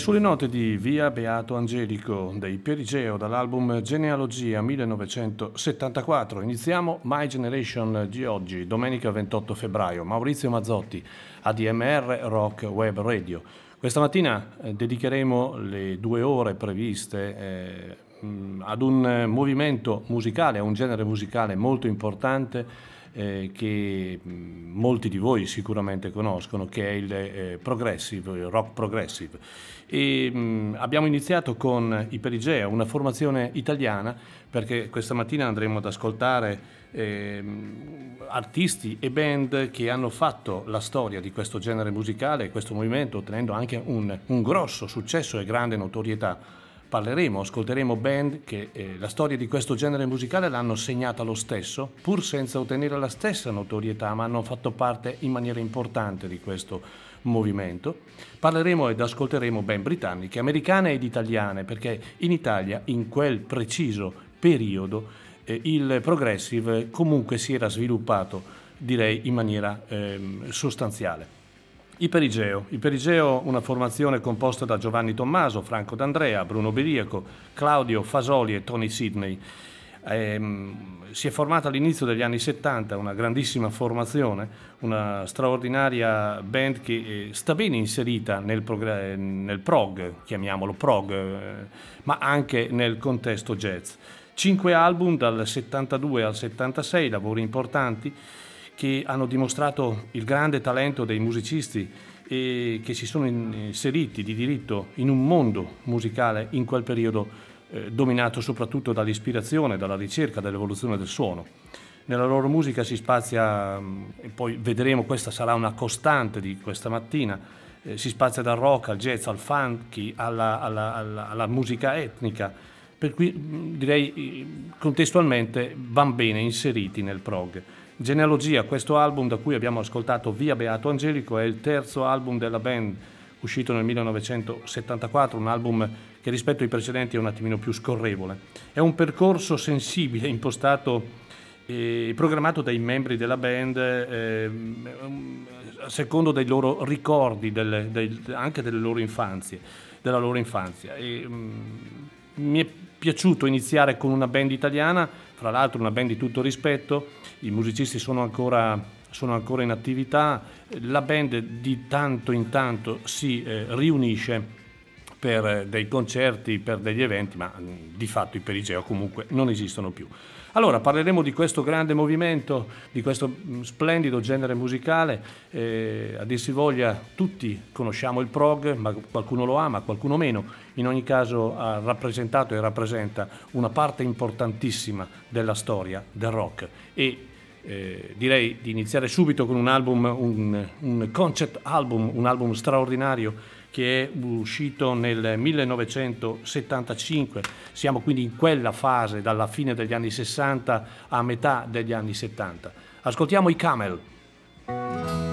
Sulle note di Via Beato Angelico dei Perigeo dall'album Genealogia 1974 iniziamo My Generation di oggi, domenica 28 febbraio. Maurizio Mazzotti, ADMR Rock Web Radio. Questa mattina eh, dedicheremo le due ore previste eh, ad un movimento musicale, a un genere musicale molto importante eh, che molti di voi sicuramente conoscono, che è il eh, progressive, il rock progressive. E, mh, abbiamo iniziato con i Perigea, una formazione italiana, perché questa mattina andremo ad ascoltare eh, artisti e band che hanno fatto la storia di questo genere musicale questo movimento, ottenendo anche un, un grosso successo e grande notorietà. Parleremo, ascolteremo band che eh, la storia di questo genere musicale l'hanno segnata lo stesso, pur senza ottenere la stessa notorietà, ma hanno fatto parte in maniera importante di questo movimento. Parleremo ed ascolteremo band britanniche, americane ed italiane, perché in Italia, in quel preciso periodo, eh, il progressive comunque si era sviluppato, direi, in maniera eh, sostanziale. I Perigeo. I Perigeo, una formazione composta da Giovanni Tommaso, Franco D'Andrea, Bruno Beriaco, Claudio Fasoli e Tony Sidney. Eh, si è formata all'inizio degli anni 70, una grandissima formazione, una straordinaria band che eh, sta bene inserita nel, progr- nel prog, chiamiamolo prog, eh, ma anche nel contesto jazz. Cinque album dal 72 al 76, lavori importanti che hanno dimostrato il grande talento dei musicisti e che si sono inseriti di diritto in un mondo musicale in quel periodo eh, dominato soprattutto dall'ispirazione, dalla ricerca, dall'evoluzione del suono. Nella loro musica si spazia, mm, e poi vedremo questa sarà una costante di questa mattina, eh, si spazia dal rock al jazz, al funky, alla, alla, alla, alla musica etnica, per cui mm, direi contestualmente vanno bene inseriti nel prog. Genealogia, questo album da cui abbiamo ascoltato Via Beato Angelico, è il terzo album della band uscito nel 1974, un album che rispetto ai precedenti è un attimino più scorrevole. È un percorso sensibile, impostato e programmato dai membri della band eh, secondo dei loro ricordi, delle, dei, anche delle loro infanzie, della loro infanzia. E, um, mi è piaciuto iniziare con una band italiana, fra l'altro una band di tutto rispetto, i musicisti sono ancora, sono ancora in attività, la band di tanto in tanto si eh, riunisce per dei concerti, per degli eventi, ma di fatto i perigeo comunque non esistono più. Allora parleremo di questo grande movimento, di questo splendido genere musicale, eh, a dir si voglia tutti conosciamo il prog, ma qualcuno lo ama, qualcuno meno, in ogni caso ha rappresentato e rappresenta una parte importantissima della storia del rock. E eh, direi di iniziare subito con un album, un, un concept album, un album straordinario che è uscito nel 1975, siamo quindi in quella fase dalla fine degli anni 60 a metà degli anni 70. Ascoltiamo i Camel.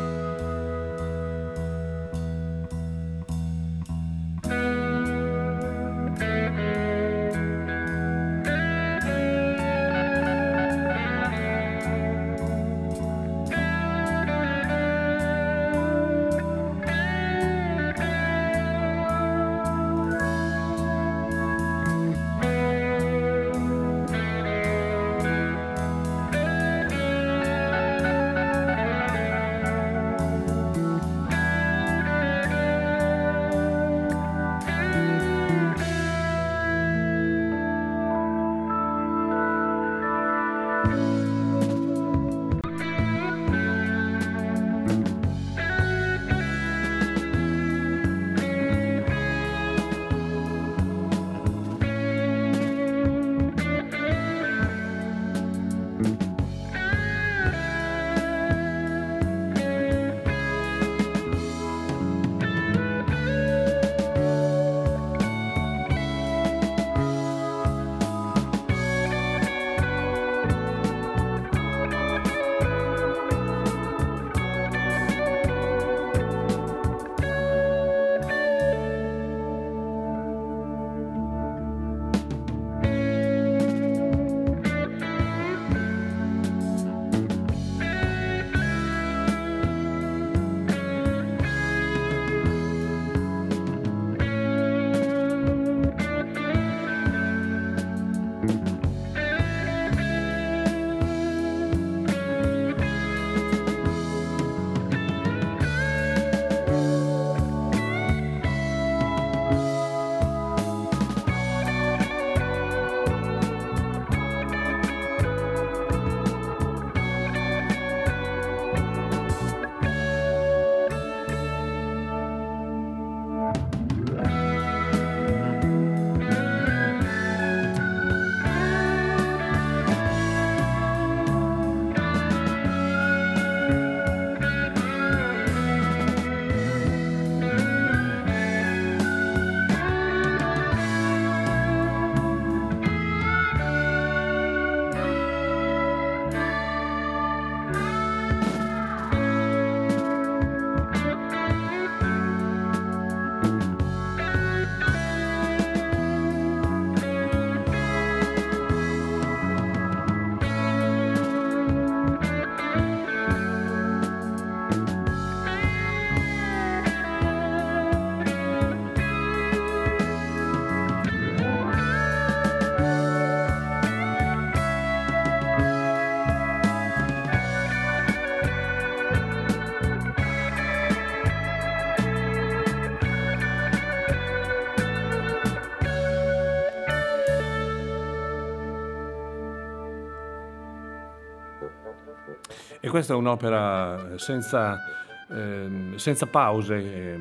E questa è un'opera senza, eh, senza pause, eh,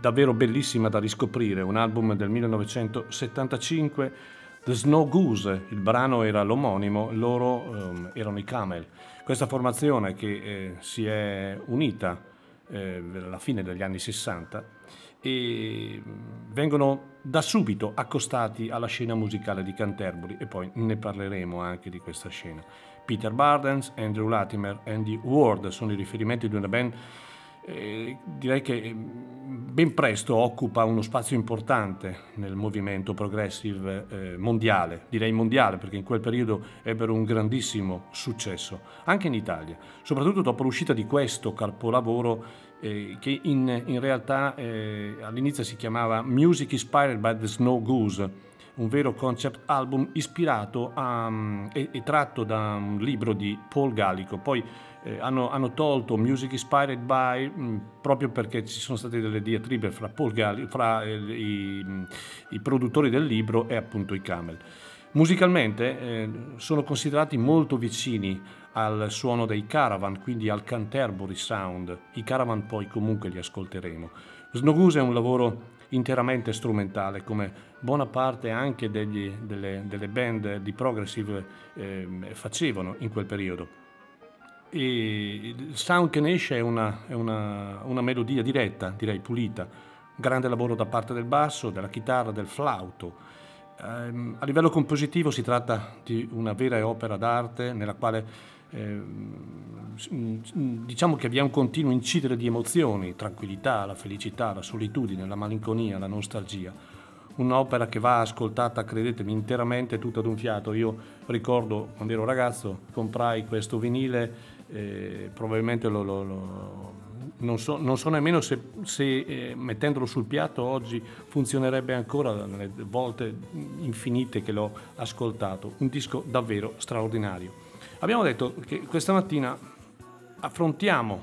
davvero bellissima da riscoprire, un album del 1975, The Snow Goose, il brano era l'omonimo, loro eh, erano i Camel. Questa formazione che eh, si è unita eh, alla fine degli anni 60 e vengono da subito accostati alla scena musicale di Canterbury e poi ne parleremo anche di questa scena. Peter Bardens, Andrew Latimer, Andy Ward sono i riferimenti di una band eh, direi che ben presto occupa uno spazio importante nel movimento progressive eh, mondiale, direi mondiale perché in quel periodo ebbero un grandissimo successo, anche in Italia, soprattutto dopo l'uscita di questo capolavoro eh, che in, realtà eh, all'inizio si chiamava Music Inspired by the Snow Goose, un vero concept album ispirato a, um, e, e, tratto da un libro di Paul Gallico. Poi eh, hanno, hanno, tolto Music Inspired by mh, mm, proprio perché ci sono state delle diatribe fra, Gallico, fra eh, i, i, produttori del libro e appunto i Camel. Musicalmente eh, sono considerati molto vicini al suono dei Caravan, quindi al Canterbury Sound. I Caravan poi comunque li ascolteremo. Snow Goose è un lavoro interamente strumentale, come buona parte anche degli, delle, delle, band di progressive eh, facevano in quel periodo. E il sound che ne esce è una, è una, una melodia diretta, direi pulita, grande lavoro da parte del basso, della chitarra, del flauto. Um, a livello compositivo si tratta di una vera opera d'arte nella quale eh, diciamo che è un continuo incidere di emozioni, tranquillità, la felicità, la solitudine, la malinconia, la nostalgia. Un'opera che va ascoltata, credetemi, interamente tutta d'un fiato. Io ricordo quando ero ragazzo, comprai questo vinile, eh, probabilmente lo, lo, lo, non, so, non, so, nemmeno se, se eh, mettendolo sul piatto oggi funzionerebbe ancora nelle volte infinite che l'ho ascoltato. Un disco davvero straordinario. Abbiamo detto che questa mattina affrontiamo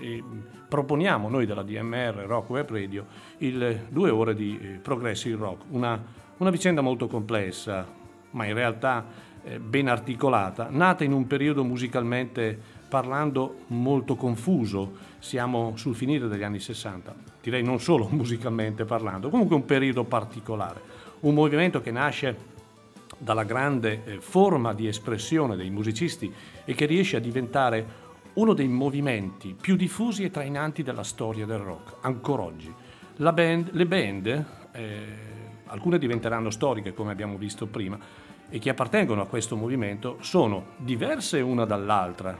e proponiamo noi della DMR Rock Web Radio il due ore di eh, progressive rock, una, una vicenda molto complessa, ma in realtà eh, ben articolata, nata in un periodo musicalmente parlando molto confuso, siamo sul finire degli anni 60, direi non solo musicalmente parlando, comunque un periodo particolare, un movimento che nasce dalla grande eh, forma di espressione dei musicisti e che riesce a diventare uno dei movimenti più diffusi e trainanti della storia del rock, ancora oggi. Band, le band, eh, alcune diventeranno storiche come abbiamo visto prima, e che appartengono a questo movimento, sono diverse una dall'altra,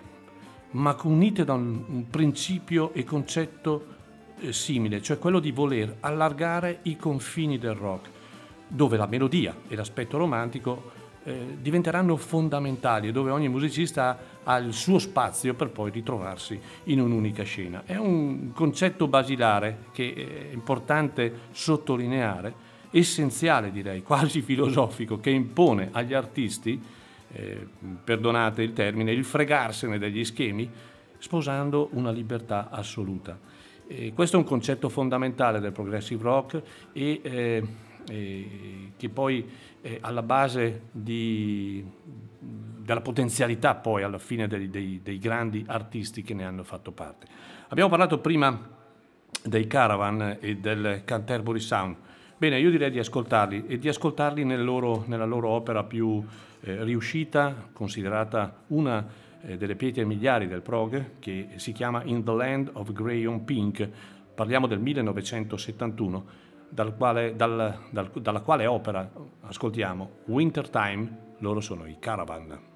ma unite da un, principio e concetto eh, simile, cioè quello di voler allargare i confini del rock dove la melodia e l'aspetto romantico eh, diventeranno fondamentali, dove ogni musicista ha il suo spazio per poi ritrovarsi in un'unica scena. È un concetto basilare che è importante sottolineare, essenziale direi, quasi filosofico, che impone agli artisti, eh, perdonate il termine, il fregarsene degli schemi, sposando una libertà assoluta. E questo è un concetto fondamentale del progressive rock e eh, eh, che poi è alla base di, della potenzialità poi alla fine dei, dei, dei, grandi artisti che ne hanno fatto parte. Abbiamo parlato prima dei Caravan e del Canterbury Sound. Bene, io direi di ascoltarli e di ascoltarli nel loro, nella loro opera più eh, riuscita, considerata una eh, delle pietre miliari del prog, che si chiama In the Land of Grey on Pink. Parliamo del 1971 dal quale, dal, dal, dalla quale opera ascoltiamo Wintertime, loro sono i Caravan.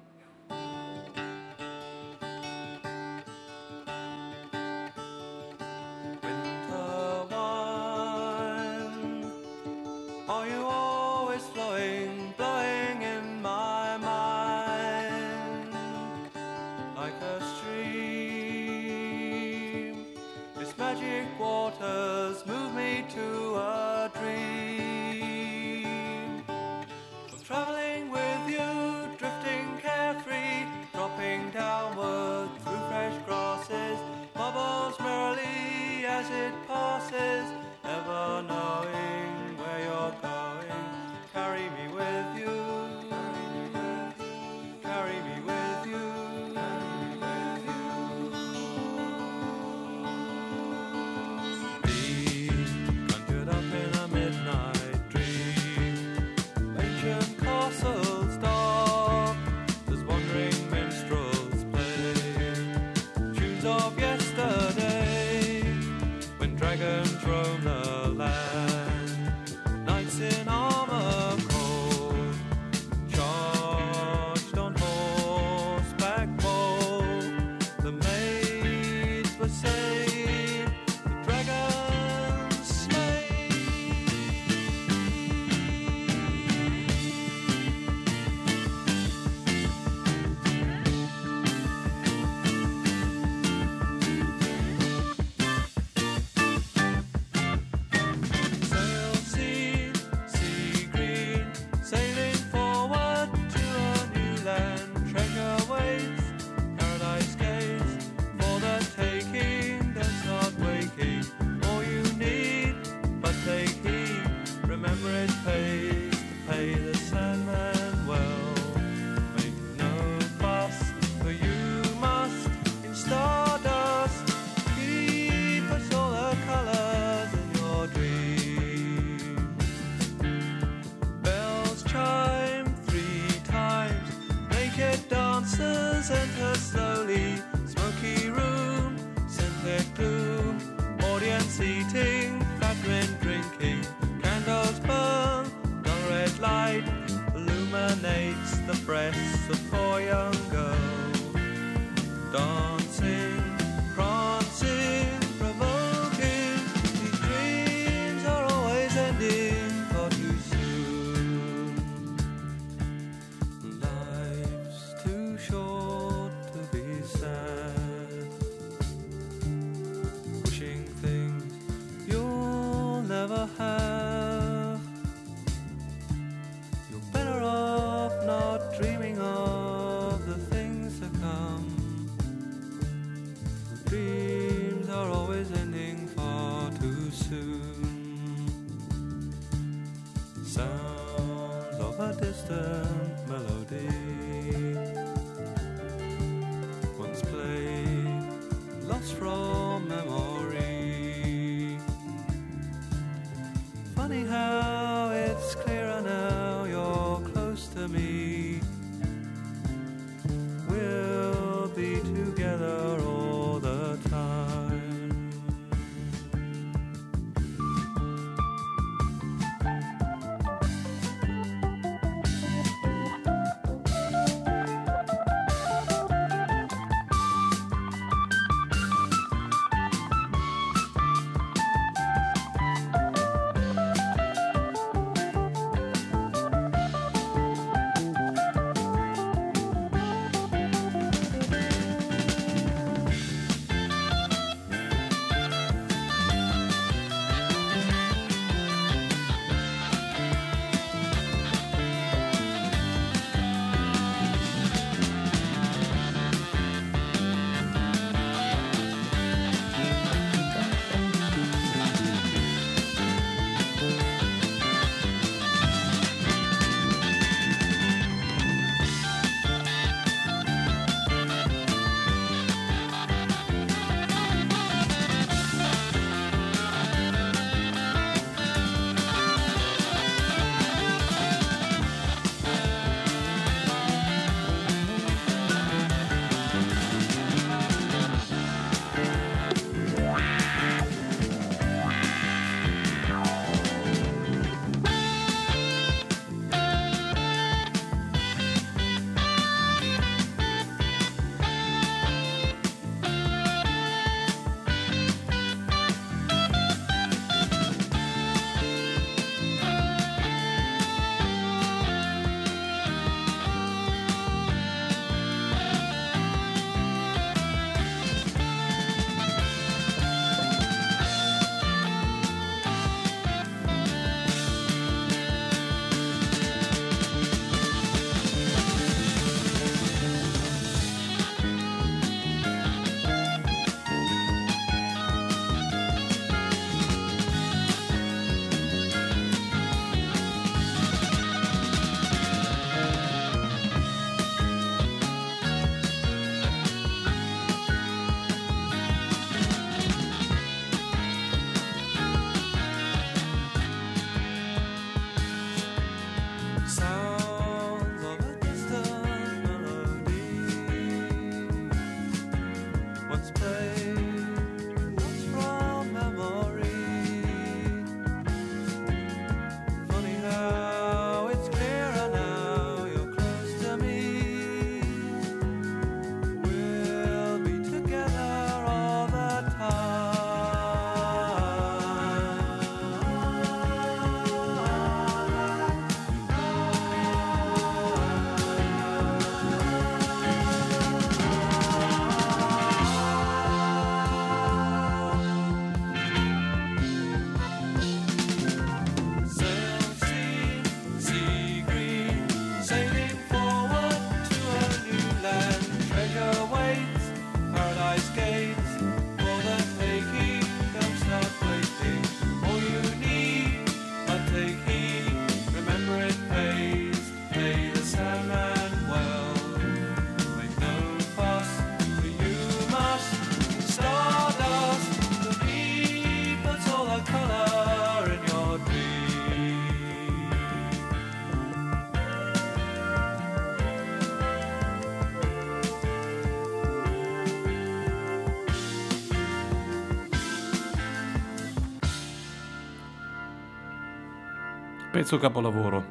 Pezzo capolavoro.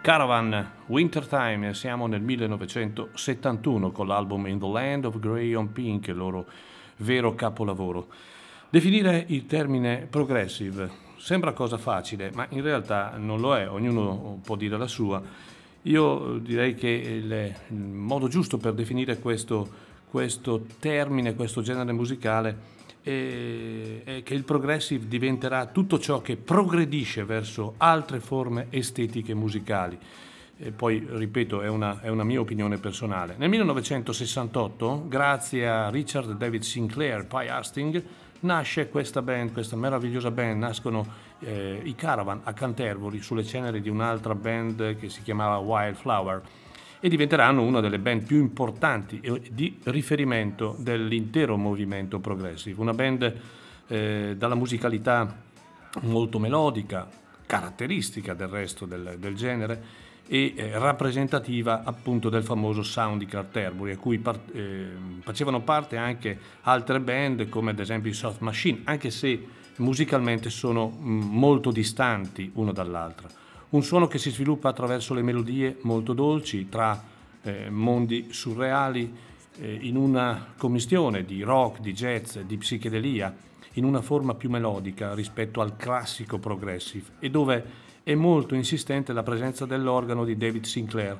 Caravan, Wintertime, siamo nel 1971 con l'album In the Land of Grey on Pink, il loro vero capolavoro. Definire il termine progressive sembra cosa facile, ma in realtà non lo è, ognuno può dire la sua. Io direi che il, modo giusto per definire questo, questo termine, questo genere musicale, è che il progressive diventerà tutto ciò che progredisce verso altre forme estetiche musicali. E poi, ripeto, è una, è una, mia opinione personale. Nel 1968, grazie a Richard David Sinclair e Pie Hastings, nasce questa band, questa meravigliosa band, nascono eh, i Caravan a Canterbury sulle ceneri di un'altra band che si chiamava Wildflower e diventeranno una delle band più importanti di riferimento dell'intero movimento progressive. Una band eh, dalla musicalità molto melodica, caratteristica del resto del, del genere e eh, rappresentativa appunto del famoso sound di Canterbury a cui par- eh, facevano parte anche altre band come ad esempio i Soft Machine anche se musicalmente sono mh, mm, molto distanti una dall'altra un suono che si sviluppa attraverso le melodie molto dolci tra eh, mondi surreali eh, in una commistione di rock, di jazz, di psichedelia, in una forma più melodica rispetto al classico progressive e dove è molto insistente la presenza dell'organo di David Sinclair.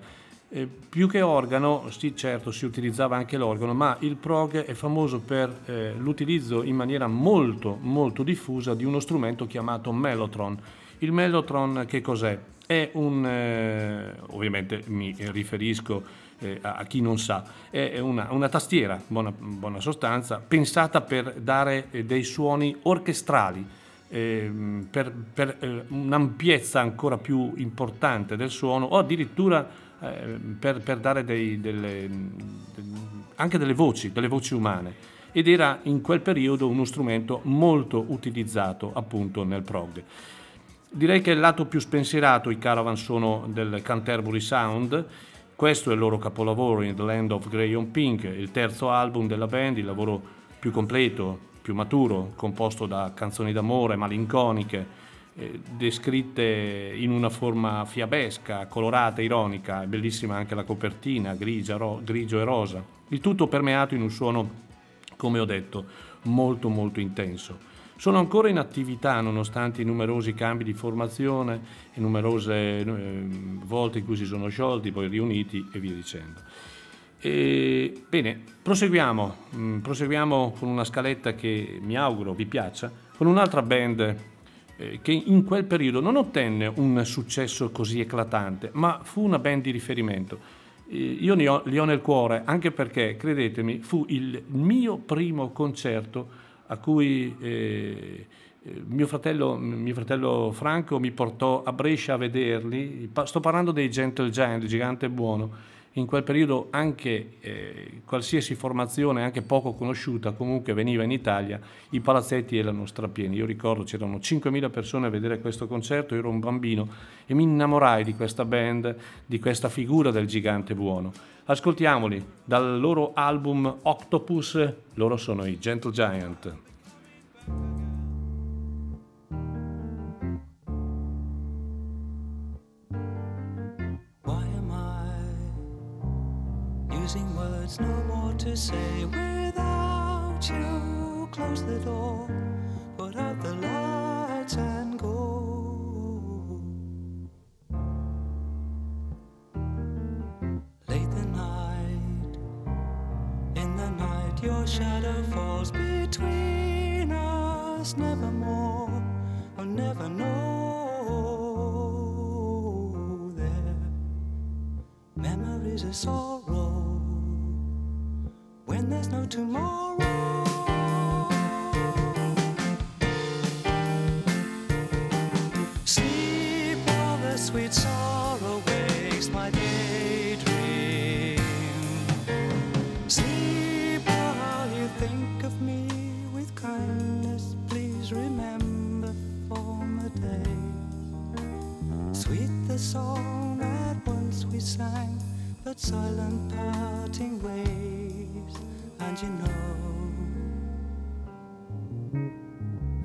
Eh, più che organo, sì certo si utilizzava anche l'organo, ma il prog è famoso per eh, l'utilizzo in maniera molto molto diffusa di uno strumento chiamato mellotron il Mellotron che cos'è? È un, eh, ovviamente mi riferisco eh, a, chi non sa, è una, una tastiera, buona, buona, sostanza, pensata per dare eh, dei suoni orchestrali, ehm, per, per eh, un'ampiezza ancora più importante del suono o addirittura eh, per, per, dare dei, delle, anche delle voci, delle voci umane ed era in quel periodo uno strumento molto utilizzato appunto nel prog. Direi che il lato più spensierato i Caravan sono del Canterbury Sound, questo è il loro capolavoro in The Land of Grey on Pink, il terzo album della band, il lavoro più completo, più maturo, composto da canzoni d'amore malinconiche, eh, descritte in una forma fiabesca, colorata, ironica, è bellissima anche la copertina, grigia, ro- grigio e rosa. Il tutto permeato in un suono, come ho detto, molto molto intenso. Sono ancora in attività nonostante i numerosi cambi di formazione e numerose eh, volte in cui si sono sciolti, poi riuniti e via dicendo. E, bene, proseguiamo, mm, proseguiamo con una scaletta che mi auguro vi piaccia, con un'altra band eh, che in quel periodo non ottenne un successo così eclatante, ma fu una band di riferimento. Io li ho, li ho nel cuore anche perché, credetemi, fu il mio primo concerto a cui eh, eh, mio, fratello, mio, fratello, Franco mi portò a Brescia a vederli. Sto parlando dei Gentle Giant, il gigante buono. In quel periodo anche eh, qualsiasi formazione, anche poco conosciuta, comunque veniva in Italia, i palazzetti erano strapieni. Io ricordo c'erano 5.000 persone a vedere questo concerto, ero un bambino e mi innamorai di questa band, di questa figura del gigante buono. Ascoltiamoli dal loro album Octopus, loro sono i Gentle Giant. Words no more to say without you? Close the door, put out the lights and go. Late the night, in the night, your shadow falls between us, nevermore, I'll never know there. Memories of sorrow when there's no tomorrow. Sleep while the sweet sorrow wakes my daydream. Sleep while you think of me with kindness, please remember former days. Sweet the song that once we sang, but silent parting ways, and you know,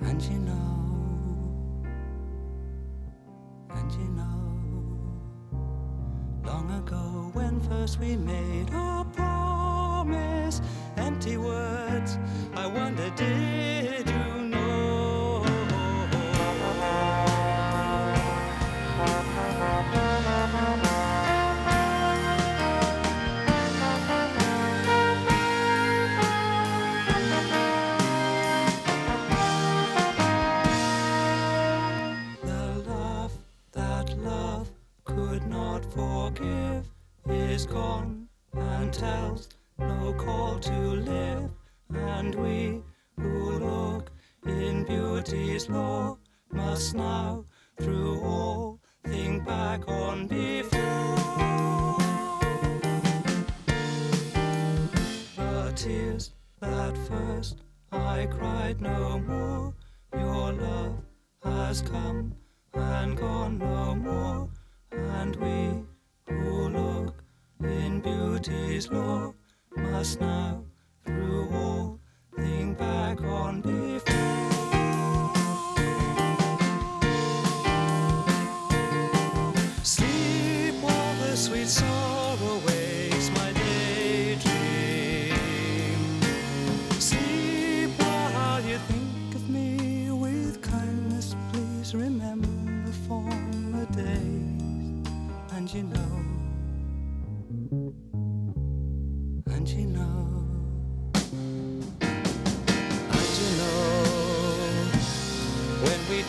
and you know, and you know, long ago when first we made a promise, empty words, I wonder did you gone and tells no call to live. And we who look in beauty's law must now, through all, think back on before. The tears that first I cried no more. Your love has come and gone no more. And we who look in beauty's law must now, through all, think back on before. Sleep while the sweet sorrow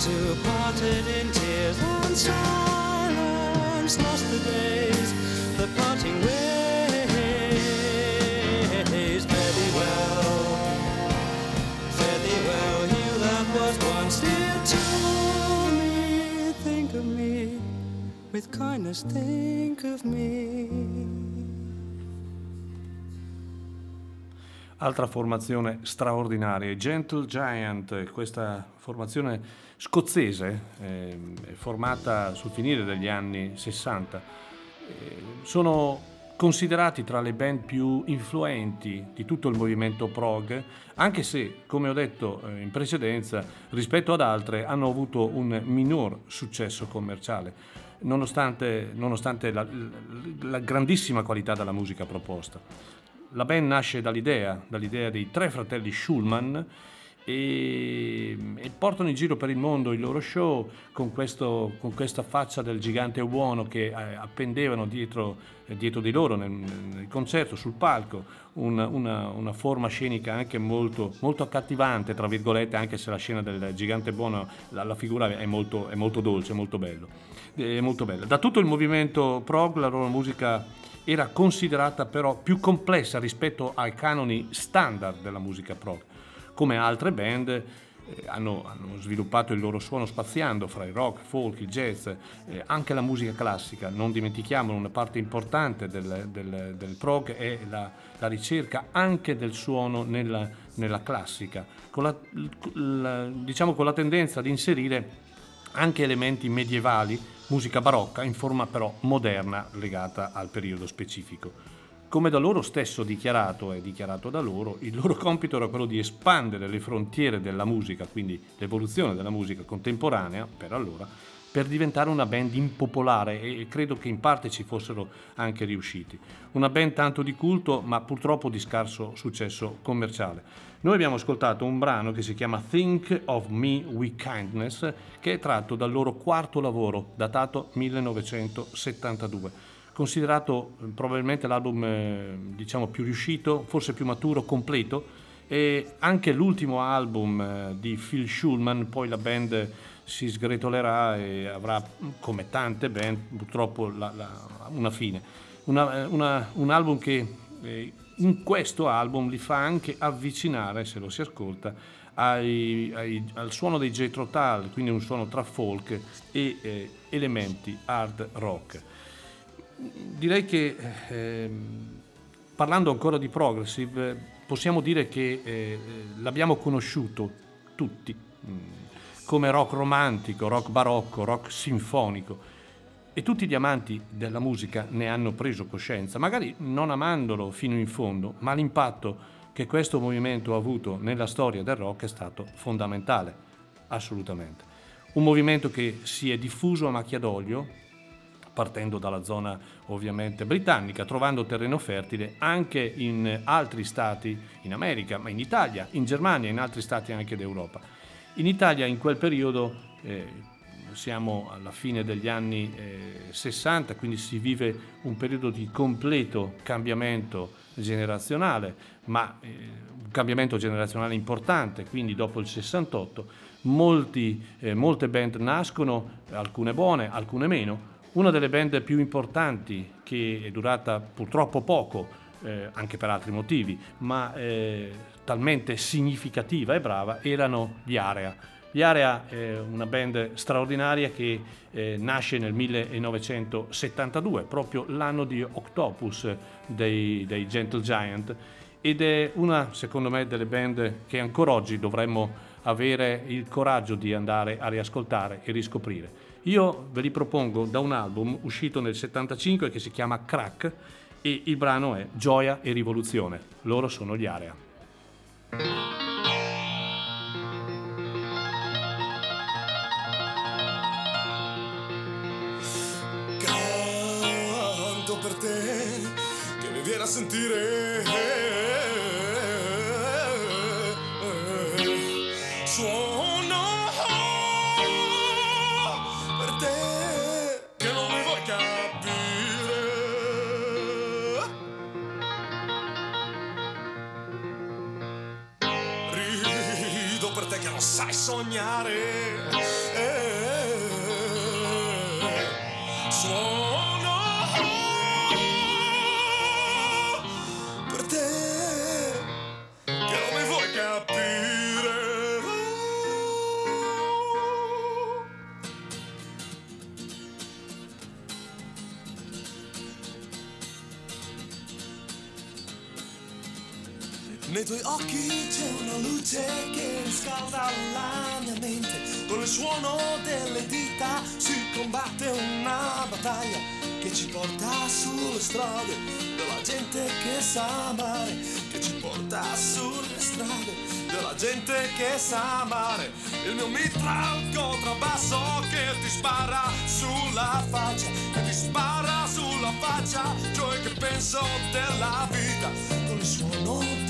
two parted in tears and silence, lost the days, the parting ways. Fare thee well, fare thee well, you that was once dear to me. Think of me, with kindness, think of me. Altra formazione straordinaria, Gentle Giant, questa formazione scozzese, eh, formata sul finire degli anni 60, eh, sono considerati tra le band più influenti di tutto il movimento prog, anche se, come ho detto eh, in precedenza, rispetto ad altre hanno avuto un minor successo commerciale, nonostante, nonostante la, la grandissima qualità della musica proposta. La band nasce dall'idea, dall'idea dei tre fratelli Schulman e, e portano in giro per il mondo il loro show con, questo, con questa faccia del gigante buono che eh, appendevano dietro, eh, dietro di loro nel, nel concerto, sul palco, una, una, una forma scenica anche molto, molto accattivante, tra virgolette, anche se la scena del gigante buono, la, la figura è molto, è molto dolce, molto bello, è molto bella. Da tutto il movimento prog la loro musica era considerata però più complessa rispetto ai canoni standard della musica prog. Come altre band eh, hanno, hanno, sviluppato il loro suono spaziando fra il rock, folk, il jazz, eh, anche la musica classica. Non dimentichiamolo, una parte importante del, del, del prog è la, la, ricerca anche del suono nella, nella classica, con la, la, diciamo con la tendenza ad inserire anche elementi medievali, musica barocca in forma però moderna legata al periodo specifico. Come da loro stesso dichiarato e dichiarato da loro, il loro compito era quello di espandere le frontiere della musica, quindi l'evoluzione della musica contemporanea per allora, per diventare una band impopolare e credo che in parte ci fossero anche riusciti. Una band tanto di culto ma purtroppo di scarso successo commerciale. Noi abbiamo ascoltato un brano che si chiama Think of Me with Kindness, che è tratto dal loro quarto lavoro, datato 1972 considerato probabilmente l'album eh, diciamo più riuscito, forse più maturo, completo e anche l'ultimo album eh, di Phil Schulman, poi la band si sgretolerà e avrà come tante band purtroppo la, la, una fine. Una, una, un album che eh, in questo album li fa anche avvicinare, se lo si ascolta, ai, ai, al suono dei Jethro Tull, quindi un suono tra folk e eh, elementi hard rock. Direi che eh, parlando ancora di progressive possiamo dire che eh, l'abbiamo conosciuto tutti mh, come rock romantico, rock barocco, rock sinfonico e tutti gli amanti della musica ne hanno preso coscienza, magari non amandolo fino in fondo, ma l'impatto che questo movimento ha avuto nella storia del rock è stato fondamentale, assolutamente. Un movimento che si è diffuso a macchia d'olio, partendo dalla zona ovviamente britannica, trovando terreno fertile anche in altri stati in America, ma in Italia, in Germania in altri stati anche d'Europa. In Italia in quel periodo eh, siamo alla fine degli anni eh, 60, quindi si vive un periodo di completo cambiamento generazionale, ma eh, un cambiamento generazionale importante, quindi dopo il 68 molti, eh, molte band nascono, alcune buone, alcune meno. Una delle band più importanti che è durata purtroppo poco, eh, anche per altri motivi, ma eh, talmente significativa e brava, erano gli Area gli Area è una band straordinaria che eh, nasce nel 1972, proprio l'anno di Octopus dei, dei, Gentle Giant ed è una, secondo me, delle band che ancora oggi dovremmo avere il coraggio di andare a riascoltare e riscoprire. Io ve li propongo da un album uscito nel 75 che si chiama Crack e il brano è Gioia e Rivoluzione. Loro sono gli Area. Sentire suono per te che non mi vuoi capire. Rido per te che non sai sognare tuoi occhi c'è una luce che riscalda la mia mente. Con il suono delle dita si combatte una battaglia che ci porta sulle strade della gente che sa amare. Che ci porta sulle strade della gente che sa amare. Il mio mitra un contrabbasso che ti spara sulla faccia, che ti spara sulla faccia. Cioè che penso della vita con il suono delle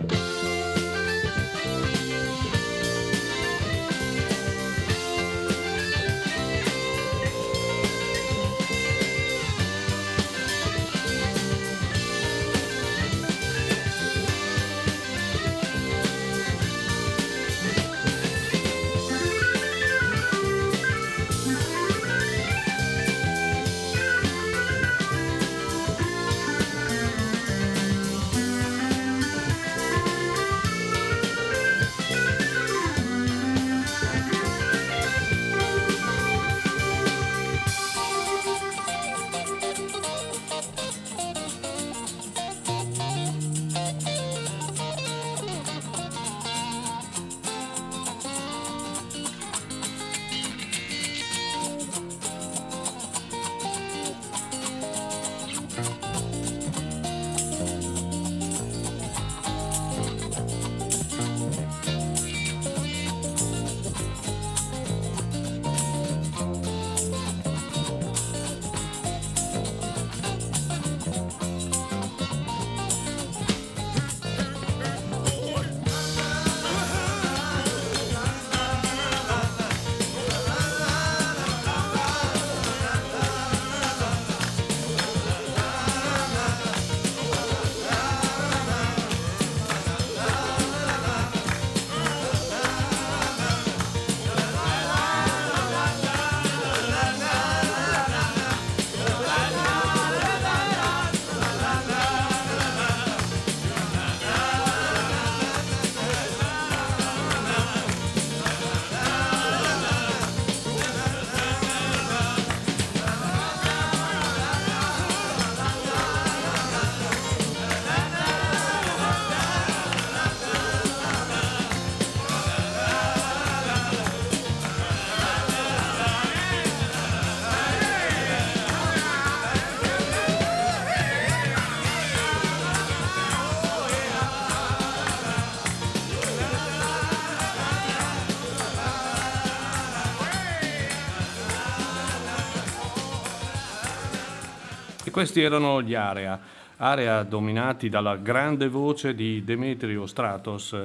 Questi erano gli Area, Area dominati dalla grande voce di Demetrio Stratos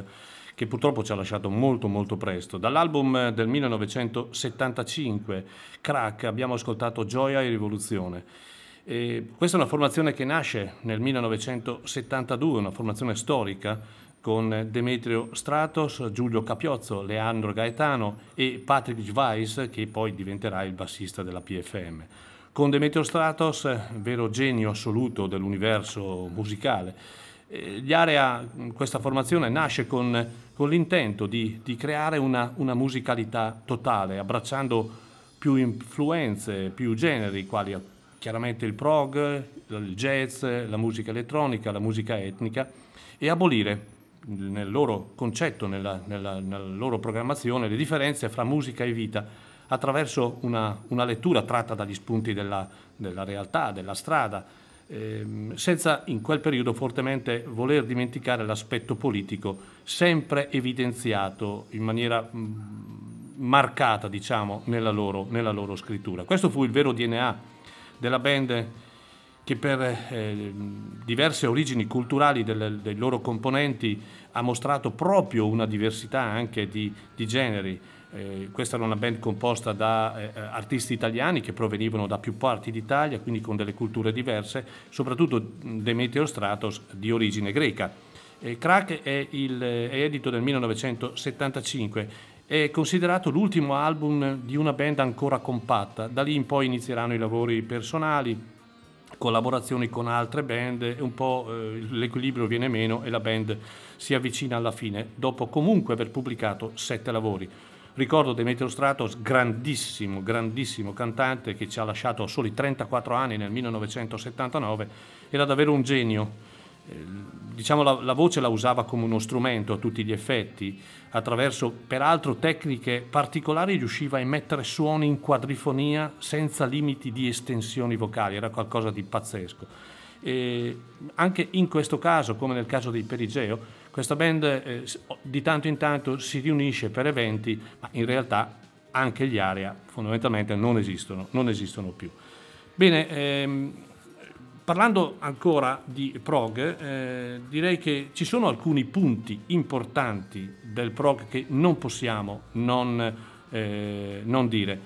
che purtroppo ci ha lasciato molto molto presto. Dall'album del 1975, Crack, abbiamo ascoltato Gioia e Rivoluzione. E questa è una formazione che nasce nel 1972, una formazione storica con Demetrio Stratos, Giulio Capiozzo, Leandro Gaetano e Patrick Weiss, che poi diventerà il bassista della PFM. Con Demetrio Stratos, vero genio assoluto dell'universo musicale, eh, Area, questa formazione nasce con, con l'intento di, di creare una, una, musicalità totale, abbracciando più influenze, più generi, quali chiaramente il prog, il jazz, la musica elettronica, la musica etnica, e abolire nel loro concetto, nella, nella, nella loro programmazione, le differenze fra musica e vita attraverso una, una lettura tratta dagli spunti della, della realtà, della strada, ehm, senza in quel periodo fortemente voler dimenticare l'aspetto politico sempre evidenziato in maniera mh, marcata, diciamo, nella loro, nella loro scrittura. Questo fu il vero DNA della band che per eh, diverse origini culturali del, dei loro componenti ha mostrato proprio una diversità anche di, di generi. Eh, questa era una band composta da eh, artisti italiani che provenivano da più parti d'Italia, quindi con delle culture diverse, soprattutto Demetrio Stratos di origine greca. Eh, Crack è, il, è edito nel 1975 è considerato l'ultimo album di una band ancora compatta. Da lì in poi inizieranno i lavori personali, collaborazioni con altre band e un po' eh, l'equilibrio viene meno e la band si avvicina alla fine, dopo comunque aver pubblicato sette lavori. Ricordo Demetrio Stratos, grandissimo, grandissimo cantante che ci ha lasciato a soli 34 anni nel 1979, era davvero un genio. Eh, diciamo la, la, voce la usava come uno strumento a tutti gli effetti, attraverso peraltro tecniche particolari riusciva a emettere suoni in quadrifonia senza limiti di estensioni vocali, era qualcosa di pazzesco. E anche in questo caso, come nel caso dei Perigeo, questa band eh, di tanto in tanto si riunisce per eventi, ma in realtà anche gli area fondamentalmente non esistono, non esistono più. Bene, ehm, parlando ancora di prog, eh, direi che ci sono alcuni punti importanti del prog che non possiamo non, eh, non dire.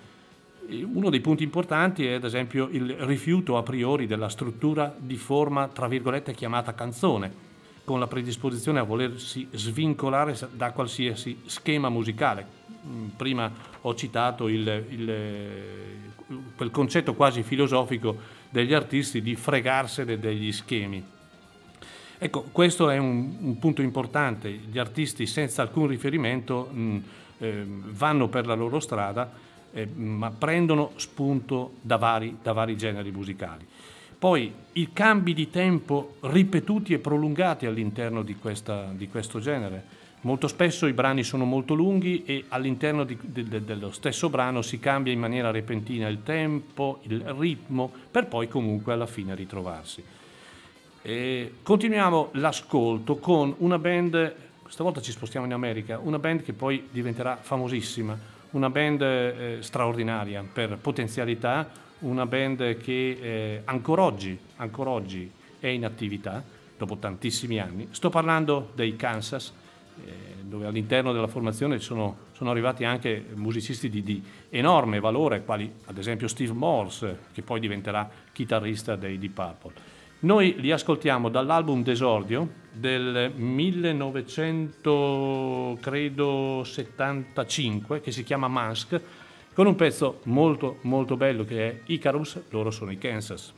Uno dei punti importanti è ad esempio il rifiuto a priori della struttura di forma, tra virgolette, chiamata canzone con la predisposizione a volersi svincolare da qualsiasi schema musicale. Mm, prima ho citato il, il, quel concetto quasi filosofico degli artisti di fregarsene degli schemi. Ecco, questo è un, un punto importante. Gli artisti senza alcun riferimento mh, mm, eh, vanno per la loro strada, eh, ma prendono spunto da vari, da vari generi musicali. Poi i cambi di tempo ripetuti e prolungati all'interno di, questa, di questo genere. Molto spesso i brani sono molto lunghi e all'interno di, de, dello stesso brano si cambia in maniera repentina il tempo, il ritmo, per poi comunque alla fine ritrovarsi. E continuiamo l'ascolto con una band, questa volta ci spostiamo in America, una band che poi diventerà famosissima, una band eh, straordinaria per potenzialità, una band che eh, ancora, oggi, ancora oggi è in attività dopo tantissimi anni. Sto parlando dei Kansas, eh, dove all'interno della formazione sono, sono arrivati anche musicisti di, di, enorme valore, quali ad esempio Steve Morse, che poi diventerà chitarrista dei Deep Purple. Noi li ascoltiamo dall'album d'esordio del 1975 che si chiama Mask con un pezzo molto molto bello che è Icarus, loro sono i Kansas.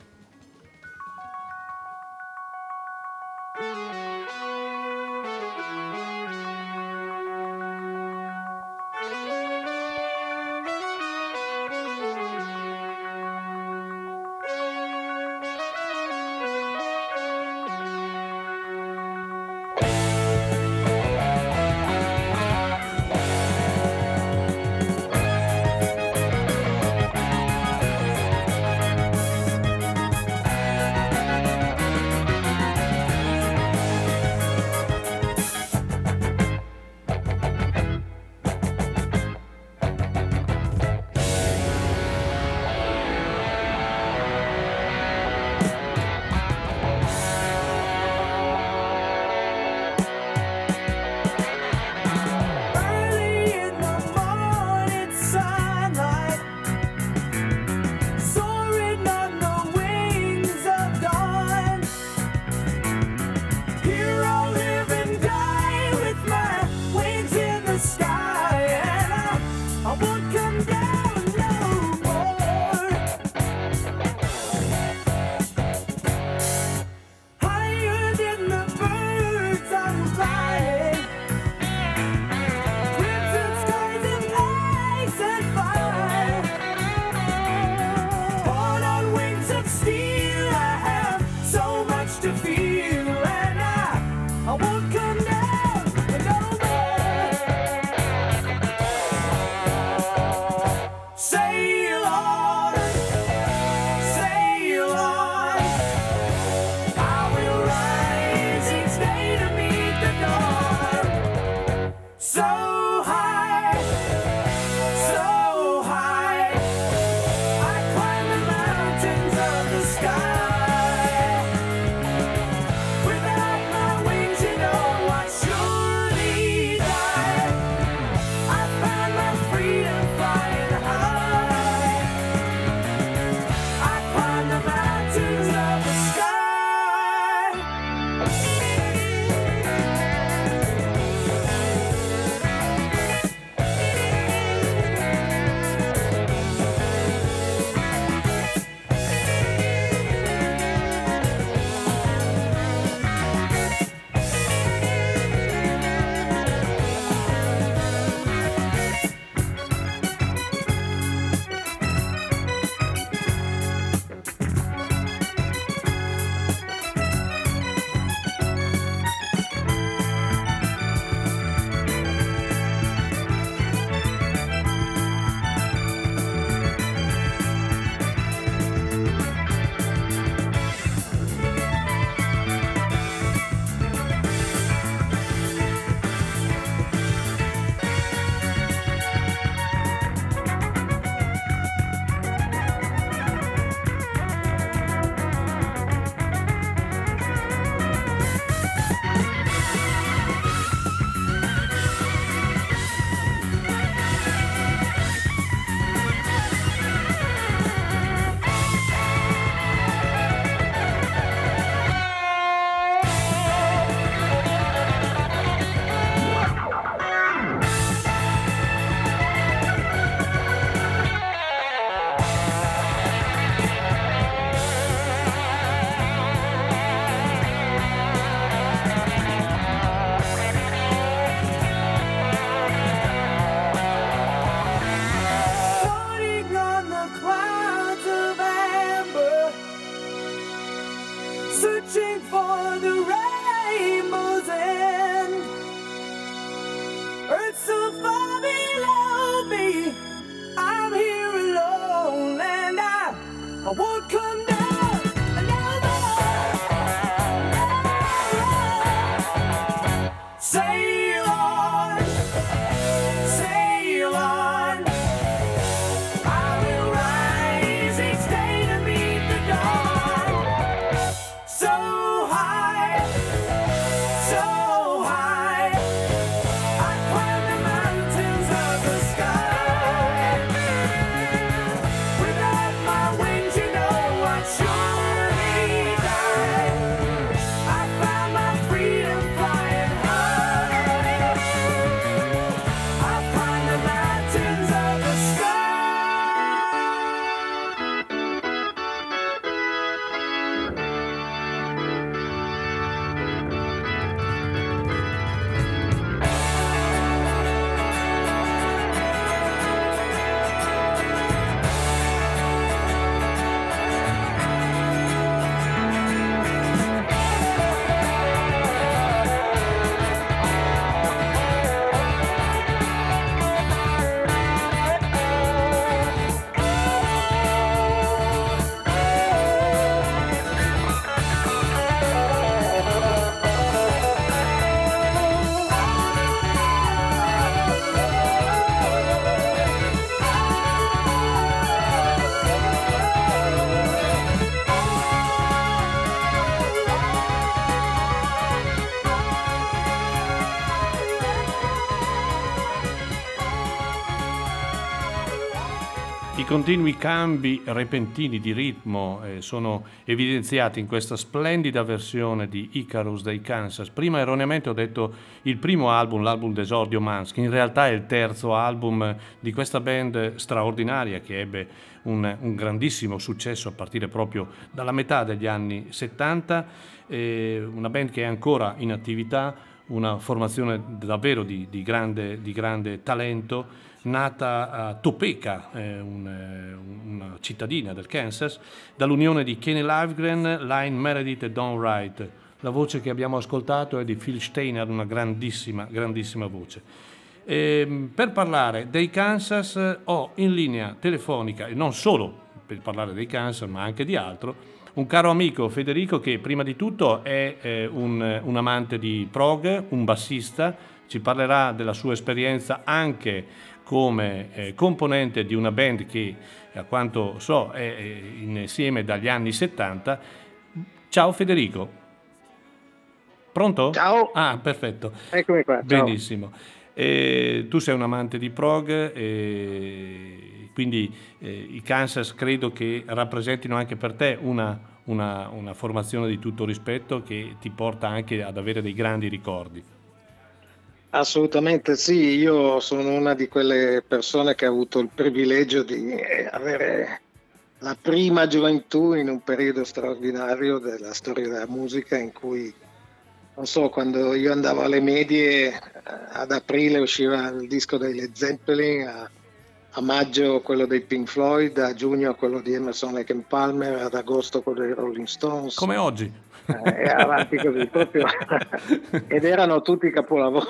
Continui cambi repentini di ritmo eh, sono evidenziati in questa splendida versione di Icarus dei Kansas. Prima erroneamente ho detto il primo album, l'album d'esordio Manskin, in realtà è il terzo album di questa band straordinaria che ebbe un, un grandissimo successo a partire proprio dalla metà degli anni 70, eh, una band che è ancora in attività, una formazione davvero di, di grande, di grande talento nata a Topeka, eh, un, una cittadina del Kansas, dall'unione di Kenny Livegren, Line Meredith e Don Wright. La voce che abbiamo ascoltato è di Phil Steiner, una grandissima, grandissima voce. E, per parlare dei Kansas ho in linea telefonica, e non solo per parlare dei Kansas, ma anche di altro, un caro amico Federico che prima di tutto è eh, un, un amante di prog, un bassista, ci parlerà della sua esperienza anche come eh, componente di una band che a quanto so è insieme dagli anni 70. Ciao Federico. Pronto? Ciao. Ah, perfetto. Eccomi qua. Benissimo. Eh, tu sei un amante di prog, eh, quindi eh, i Kansas credo che rappresentino anche per te una, una- una formazione di tutto rispetto che ti porta anche ad avere dei grandi ricordi. Assolutamente sì, io sono una di quelle persone che ha avuto il privilegio di eh, avere la prima gioventù in un periodo straordinario della storia della musica in cui, non so, quando io andavo alle medie, eh, ad aprile usciva il disco dei Led Zeppelin, a, a maggio quello dei Pink Floyd, a giugno quello di Emerson Lake Palmer, ad agosto quello dei Rolling Stones. Come oggi. Eh, e avanti così proprio. Ed erano tutti capolavori.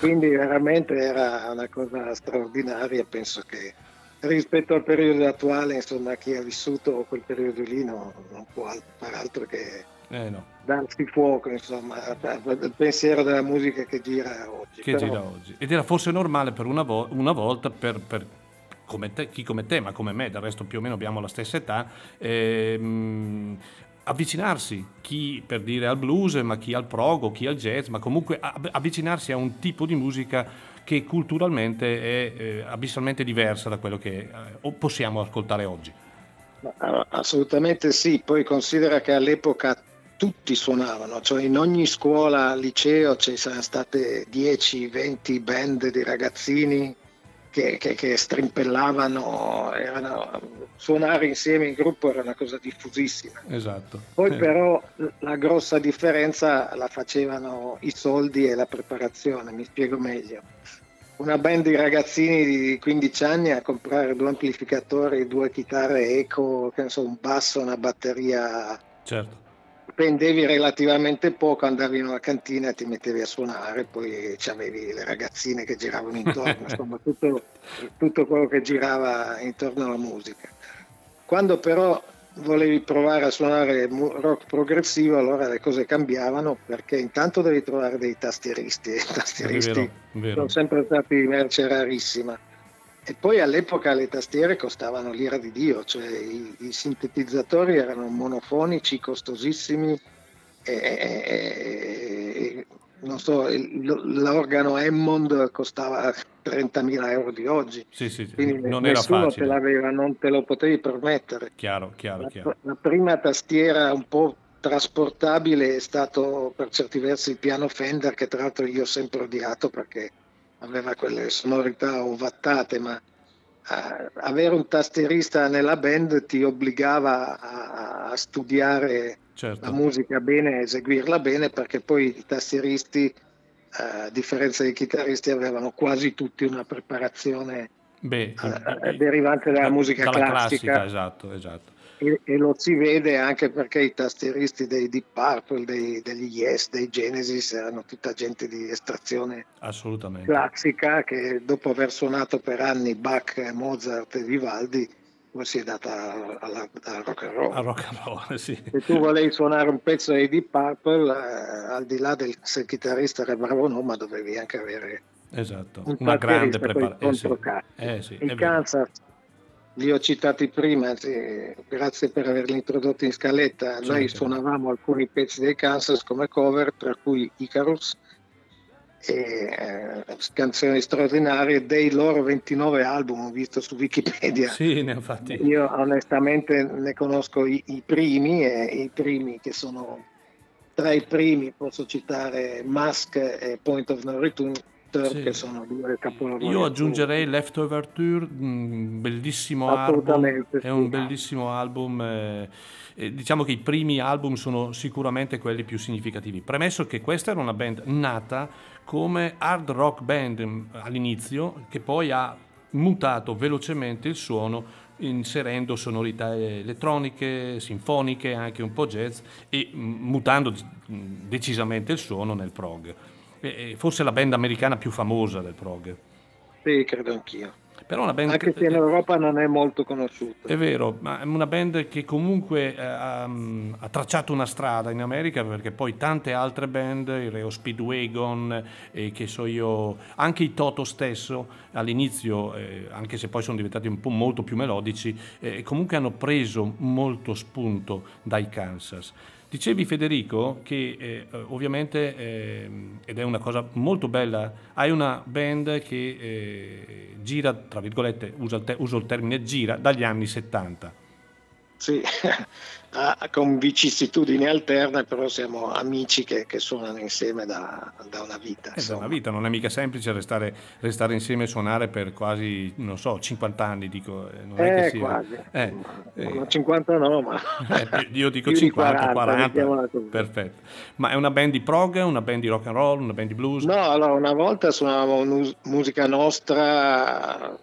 Quindi veramente era una cosa straordinaria penso che rispetto al periodo attuale insomma chi ha vissuto quel periodo lì no- non può al- fare altro che Eh no, darsi fuoco insomma il pensiero della musica che gira oggi. Che Però- gira oggi. Ed era forse normale per una, vo- una volta per, per come te- chi come te, ma come me, del resto più o meno abbiamo la stessa età, ehm, avvicinarsi, chi per dire al blues, ma chi al prog chi al jazz, ma comunque av- avvicinarsi a un tipo di musica che culturalmente è eh, abissalmente diversa da quello che eh, possiamo ascoltare oggi. Assolutamente sì, poi considera che all'epoca tutti suonavano, cioè in ogni scuola, liceo ci saranno state 10-20 band di ragazzini che, che- che strimpellavano, erano- suonare insieme in gruppo era una cosa diffusissima. Esatto. Poi Eh, però la grossa differenza la facevano i soldi e la preparazione, mi spiego meglio. Una band di ragazzini di 15 anni a comprare due amplificatori, due chitarre eco, che ne so, un basso, una batteria, certo. Spendevi relativamente poco, andavi in una cantina e ti mettevi a suonare, poi avevi le ragazzine che giravano intorno, insomma tutto, tutto quello che girava intorno alla musica. Quando però volevi provare a suonare rock progressivo, allora le cose cambiavano perché intanto devi trovare dei tastieristi e i tastieristi vero, vero. sono sempre stati merce rarissima. E poi all'epoca le tastiere costavano l'ira di Dio, cioè i, i sintetizzatori erano monofonici, costosissimi e, e, non so, l'organo Hammond costava 30.000 euro di oggi. Sì, sì, Quindi non nessuno te l'aveva, non te lo potevi permettere. Chiaro, chiaro, La, chiaro. la prima tastiera un po' trasportabile è stato per certi versi il piano Fender, che tra l'altro io ho sempre odiato perché aveva quelle sonorità ovattate, ma uh, avere un tastierista nella band ti obbligava a, a studiare Certo. la musica bene, eseguirla bene, perché poi i tastieristi, eh, a differenza dei chitarristi, avevano quasi tutti una preparazione Beh, eh, eh, derivante dalla musica dalla classica. esatto, esatto. E, e, lo si vede anche perché i tastieristi dei Deep Purple, dei, degli Yes, dei Genesis erano tutta gente di estrazione Assolutamente. classica che dopo aver suonato per anni Bach, Mozart e Vivaldi poi si è data alla, al rock and roll. Rock and roll, sì. Se tu volevi suonare un pezzo dei Deep Purple, eh, al di là del se il chitarrista era bravo o no, ma dovevi anche avere esatto. un una grande preparazione. Eh, sì. Eh, sì, Il Kansas li ho citati prima, sì, grazie per averli introdotto in scaletta. Sì, Noi suonavamo alcuni pezzi dei Kansas come cover, tra cui Icarus e eh, canzoni straordinarie dei loro 29 album, ho visto su Wikipedia. Sì, infatti. Io onestamente ne conosco i, i primi e i primi che sono tra i primi posso citare Mask e Point of No Return Sì. che sono due capolavori. Io aggiungerei Leftover Tour, un bellissimo album, è un bellissimo album. eh, eh, diciamo che i primi album sono sicuramente quelli più significativi. Premesso che questa era una band nata come hard rock band mm, all'inizio, che poi ha mutato velocemente il suono inserendo sonorità elettroniche, sinfoniche, anche un po' jazz e mm, mutando mm, decisamente il suono nel prog. E- e forse la band americana più famosa del prog. Sì, credo anch'io. Però una band Anche se in Europa non è molto conosciuto. è vero, ma è una band che comunque eh, ha, ha tracciato una strada in America perché poi tante altre band, il Reo Speedwagon, e che so io, anche i Toto stesso all'inizio, eh, anche se poi sono diventati un po' molto più melodici, eh, comunque hanno preso molto spunto dai Kansas. Dicevi Federico che eh, ovviamente, eh, ed è una cosa molto bella, hai una band che eh, gira, tra virgolette, uso il, te- uso il termine gira, dagli anni 70. Sì, ah, con vicissitudini alterne, però siamo amici che, che suonano insieme da, da una vita. È da insomma. una vita, non è mica semplice restare, restare insieme e suonare per quasi, non so, 50 anni, dico. eh, Non è che Eh, sia- quasi. Eh, eh, No, 50 no, ma... eh, io dico più di 50, 40, mettiamola così. perfetto. Ma è una band di prog, una band di rock and roll, una band di blues? No, allora una volta suonavamo mus- musica nostra,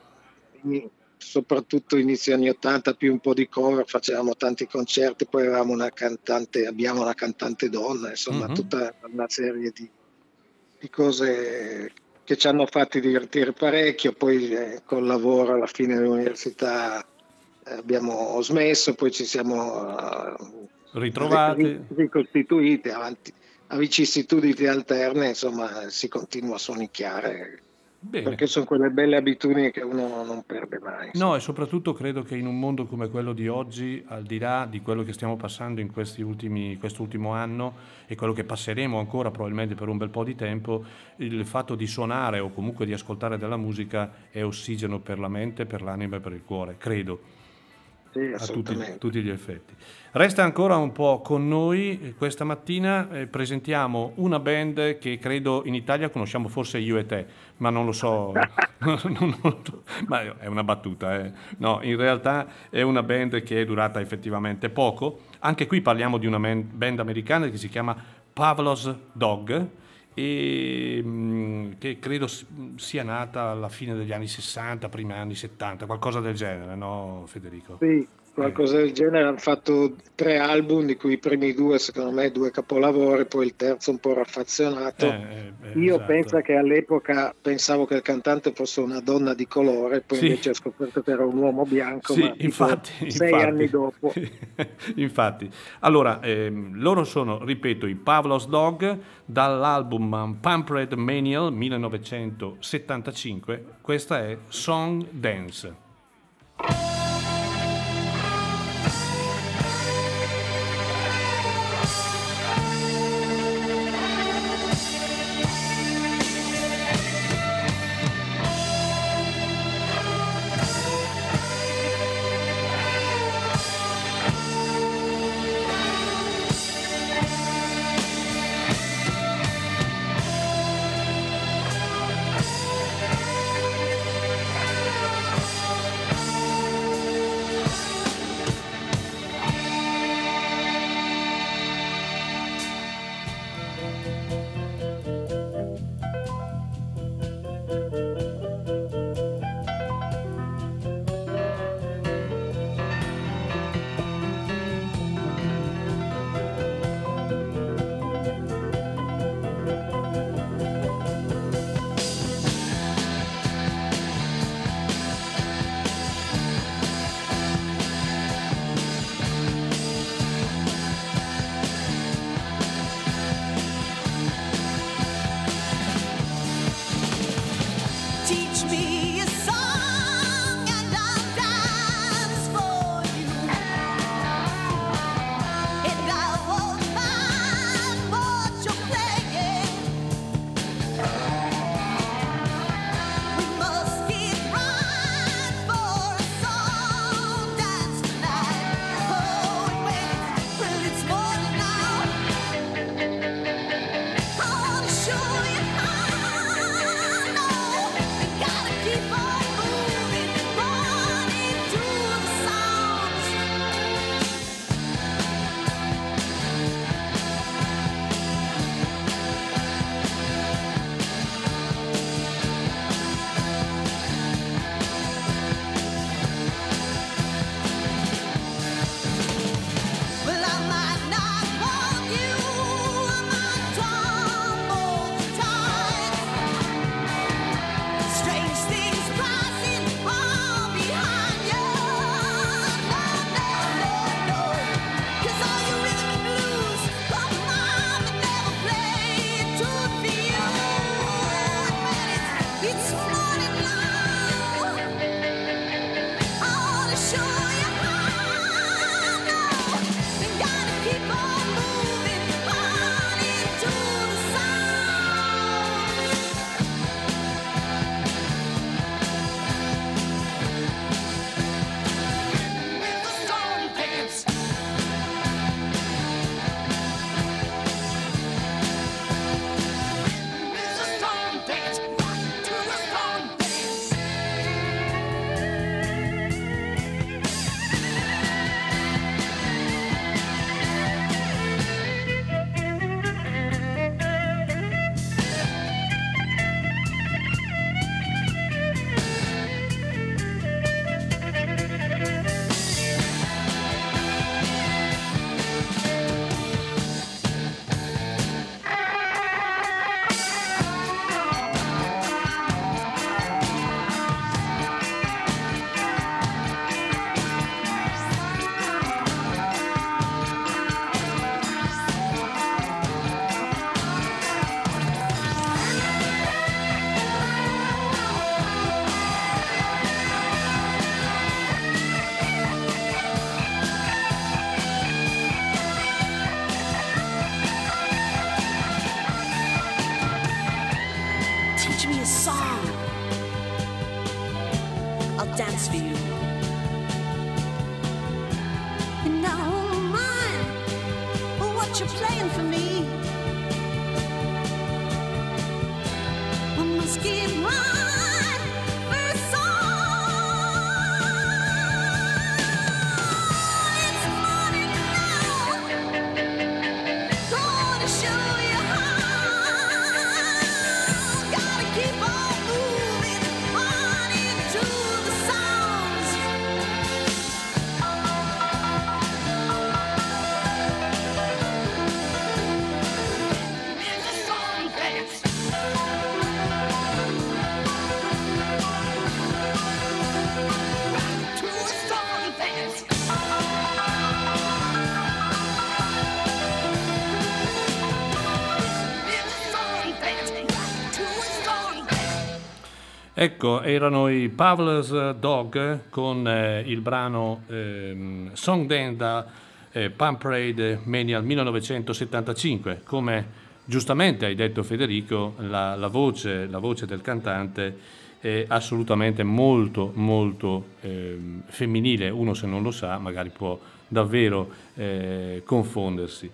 soprattutto inizio anni 80, più un po' di cover, facevamo tanti concerti, poi avevamo una cantante, abbiamo una cantante donna, insomma, Mhm. tutta una serie di, di cose che ci hanno fatti divertire parecchio, poi eh, col lavoro alla fine dell'università eh, abbiamo smesso, poi ci siamo eh, Ritrovati? ri- ricostituiti avanti a vicissitudini alterne, insomma, si continua a sonicchiare Bene. perché sono quelle belle abitudini che uno non perde mai. No, e soprattutto credo che in un mondo come quello di oggi, al di là di quello che stiamo passando in questi ultimi, quest'ultimo anno e quello che passeremo ancora probabilmente per un bel po' di tempo, il fatto di suonare o comunque di ascoltare della musica è ossigeno per la mente, per l'anima e per il cuore, credo. Sì, a tutti, tutti gli effetti. Resta ancora un po' con noi. eh, Questa mattina eh, presentiamo una band che credo in Italia conosciamo forse io e te, ma non lo so. Non- non- ma è una battuta. eh. No, in realtà è una band che è durata effettivamente poco. Anche qui parliamo di una man- band americana che si chiama Pavlos Dog e mm, che credo sia nata alla fine degli anni 60, primi anni 70, qualcosa del genere, no Federico? Sì, qualcosa eh. del genere, hanno fatto tre album, di cui i primi due secondo me due capolavori, poi il terzo un po' raffazionato. Eh, eh, eh, Io esatto. penso che all'epoca pensavo che il cantante fosse una donna di colore, poi sì. invece ho scoperto che era un uomo bianco, sì, ma infatti, sei infatti. anni dopo. infatti, allora ehm, loro sono, ripeto, i Pavlos Dog dall'album Pampered Manial 1975, questa è Song Dance. Ecco, erano i Pavlov's Dog con eh, il brano ehm, Song Dan da eh, Pump Parade Mania 1975. Come giustamente hai detto Federico, la, la voce, la voce del cantante è assolutamente molto molto ehm, femminile. Uno se non lo sa magari può davvero eh, confondersi.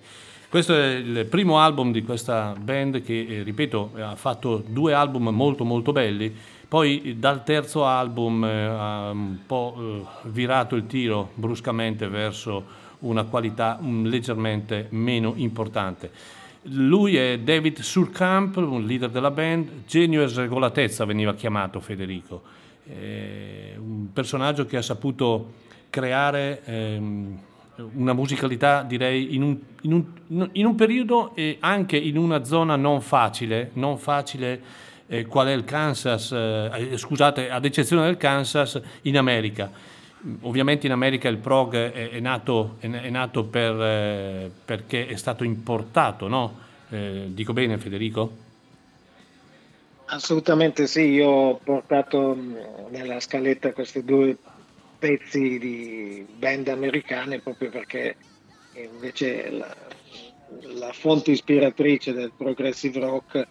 Questo è il primo album di questa band che, eh, ripeto, ha fatto due album molto molto belli, poi eh, dal terzo album eh, ha un po' eh, virato il tiro bruscamente verso una qualità mm, leggermente meno importante. Lui è David Surkamp, un leader della band, genio e sregolatezza veniva chiamato Federico, È un personaggio che ha saputo creare ehm, una musicalità direi in un, in un- in un periodo e anche in una zona non facile, non facile eh, qual è il Kansas, eh, scusate, ad eccezione del Kansas, in America. Ovviamente in America il prog è, è nato, è, è nato per, eh, perché è stato importato, no? Eh, dico bene Federico? Assolutamente sì, io ho portato mh, nella scaletta questi due pezzi di band americane proprio perché invece la, la fonte ispiratrice del progressive rock,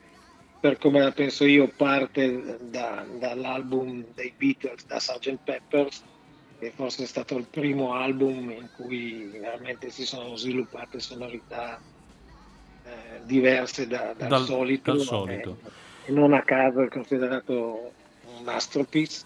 per come la penso io, parte da- dall'album dei Beatles, da Sgt. Peppers, che forse è stato il primo album in cui veramente si sono sviluppate sonorità eh, diverse da- dal, Dal- solito. dal eh, solito. e non a caso è considerato un masterpiece.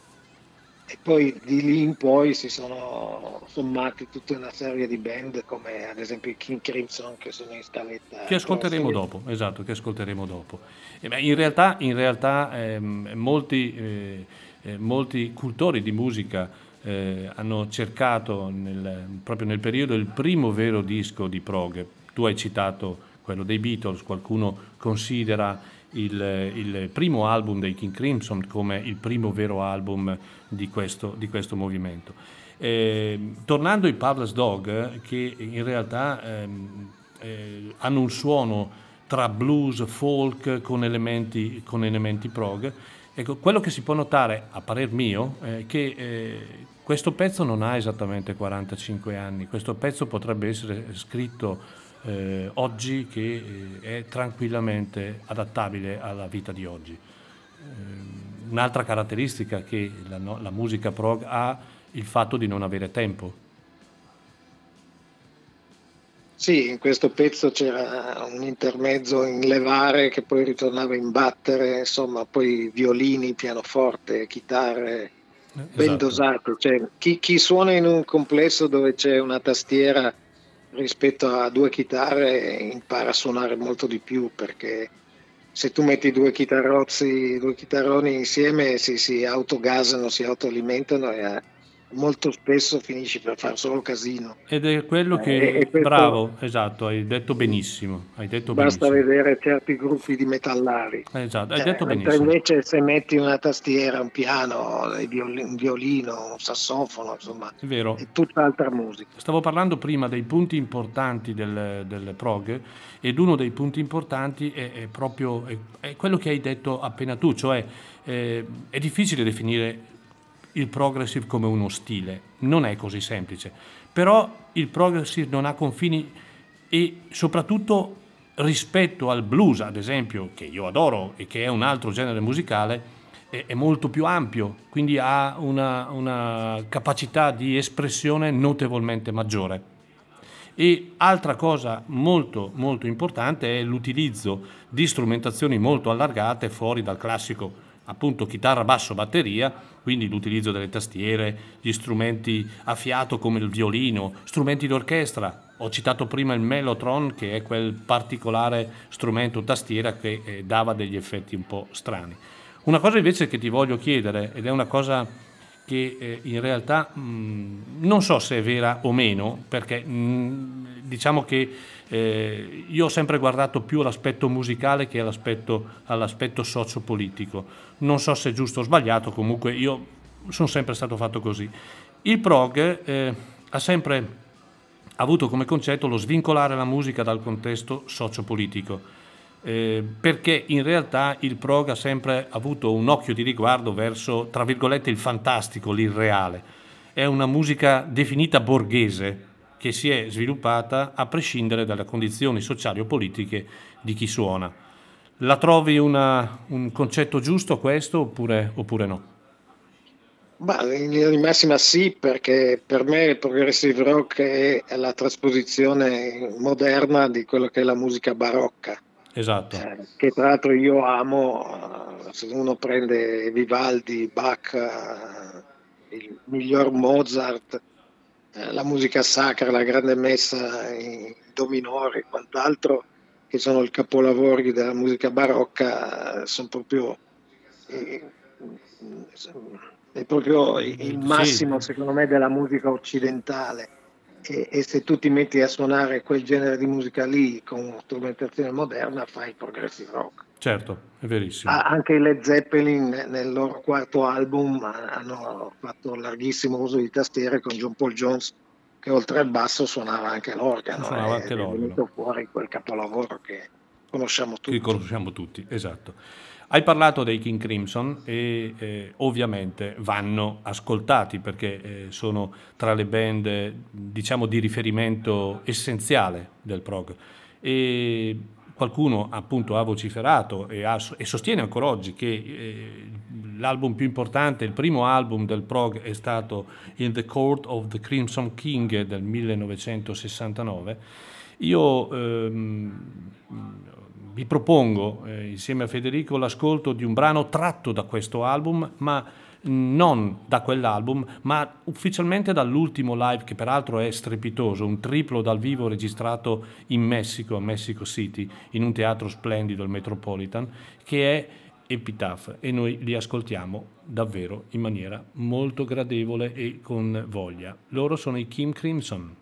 E poi di lì in poi si sono sommati tutta una serie di band come ad esempio i King Crimson che sono in scaletta. Che ascolteremo dopo, esatto, che ascolteremo dopo. E beh, in realtà, in realtà ehm, molti, eh, eh, molti cultori di musica eh, hanno cercato nel- proprio nel periodo il primo vero disco di prog. Tu hai citato quello dei Beatles, qualcuno considera il, il primo album dei King Crimson come il primo vero album di questo, di questo movimento. Eh, tornando ai Pavlov's Dog, eh, che in realtà ehm, eh, hanno un suono tra blues, folk con elementi, con elementi prog, ecco, quello che si può notare, a parer mio, è che eh, questo pezzo non ha esattamente 45 anni, questo pezzo potrebbe essere scritto eh, oggi che eh, è tranquillamente adattabile alla vita di oggi. Eh, un'altra caratteristica che la, no- la musica prog ha il fatto di non avere tempo. Sì, in questo pezzo c'era un intermezzo in levare che poi ritornava in battere, insomma, poi violini, pianoforte, chitarre ben Esatto. dosate. Cioè, chi, chi suona in un complesso dove c'è una tastiera rispetto a due chitarre impara a suonare molto di più perché se tu metti due chitarrozzi, due chitarroni insieme si, si autogasano, si autoalimentano e eh, molto spesso finisci per fare solo casino. Ed è quello Eh, che... e questo- Bravo, esatto, hai detto benissimo. Hai detto Basta benissimo. vedere certi gruppi di metallari. Esatto, hai Eh, detto benissimo. invece se metti una tastiera, un piano, un violino, un sassofono, insomma, È vero. è tutt'altra musica. Stavo parlando prima dei punti importanti del, del prog ed uno dei punti importanti è, è proprio è, è quello che hai detto appena tu, cioè eh, è difficile definire il progressive come uno stile, non è così semplice, però il progressive non ha confini e soprattutto rispetto al blues, ad esempio, che io adoro e che è un altro genere musicale, è, molto più ampio, quindi ha una, una capacità di espressione notevolmente maggiore. E altra cosa molto molto importante è l'utilizzo di strumentazioni molto allargate fuori dal classico appunto chitarra, basso, batteria, quindi l'utilizzo delle tastiere, gli strumenti a fiato come il violino, strumenti d'orchestra. Ho citato prima il mellotron che è quel particolare strumento tastiera che eh, dava degli effetti un po' strani. Una cosa invece che ti voglio chiedere ed è una cosa che eh, in realtà mh, non so se è vera o meno, perché mh, diciamo che eh, io ho sempre guardato più all'aspetto musicale che all'aspetto, all'aspetto sociopolitico. Non so se è giusto o sbagliato, comunque io sono sempre stato fatto così. Il prog eh, ha sempre avuto come concetto lo svincolare la musica dal contesto sociopolitico. eh, perché in realtà il prog ha sempre avuto un occhio di riguardo verso, tra virgolette, il fantastico, l'irreale. È una musica definita borghese che si è sviluppata a prescindere dalle condizioni sociali o politiche di chi suona. La trovi una- un concetto giusto questo oppure, oppure no? Ma in linea di massima sì, perché per me il progressive rock è la trasposizione moderna di quello che è la musica barocca, Esatto, eh, che tra l'altro io amo. eh, Se uno prende Vivaldi, Bach, eh, il miglior Mozart, la musica sacra, la grande messa in do minore e quant'altro, che sono i capolavori della musica barocca, eh, sono proprio, eh, è proprio il massimo, secondo me, della musica occidentale. E, e se tu ti metti a suonare quel genere di musica lì con strumentazione moderna, fai progressive rock. Certo, è verissimo. Anche i Led Zeppelin nel loro quarto album hanno fatto larghissimo uso di tastiere con John Paul Jones che oltre al basso suonava anche l'organo. Suonava e anche è l'organo. venuto fuori quel capolavoro che conosciamo Che tutti. conosciamo tutti, esatto. Hai parlato dei King Crimson e eh, ovviamente vanno ascoltati perché eh, sono tra le band eh, diciamo di riferimento essenziale del prog e qualcuno appunto ha vociferato e, ha- e sostiene ancora oggi che eh, l'album più importante, il primo album del prog è stato In the Court of the Crimson King del 1969. Io ehm, vi propongo eh, insieme a Federico l'ascolto di un brano tratto da questo album, ma non da quell'album, ma ufficialmente dall'ultimo live che peraltro è strepitoso, un triplo dal vivo registrato in Messico, a Mexico City, in un teatro splendido, il Metropolitan, che è Epitaph e noi li ascoltiamo davvero in maniera molto gradevole e con voglia. Loro sono i Kim Crimson.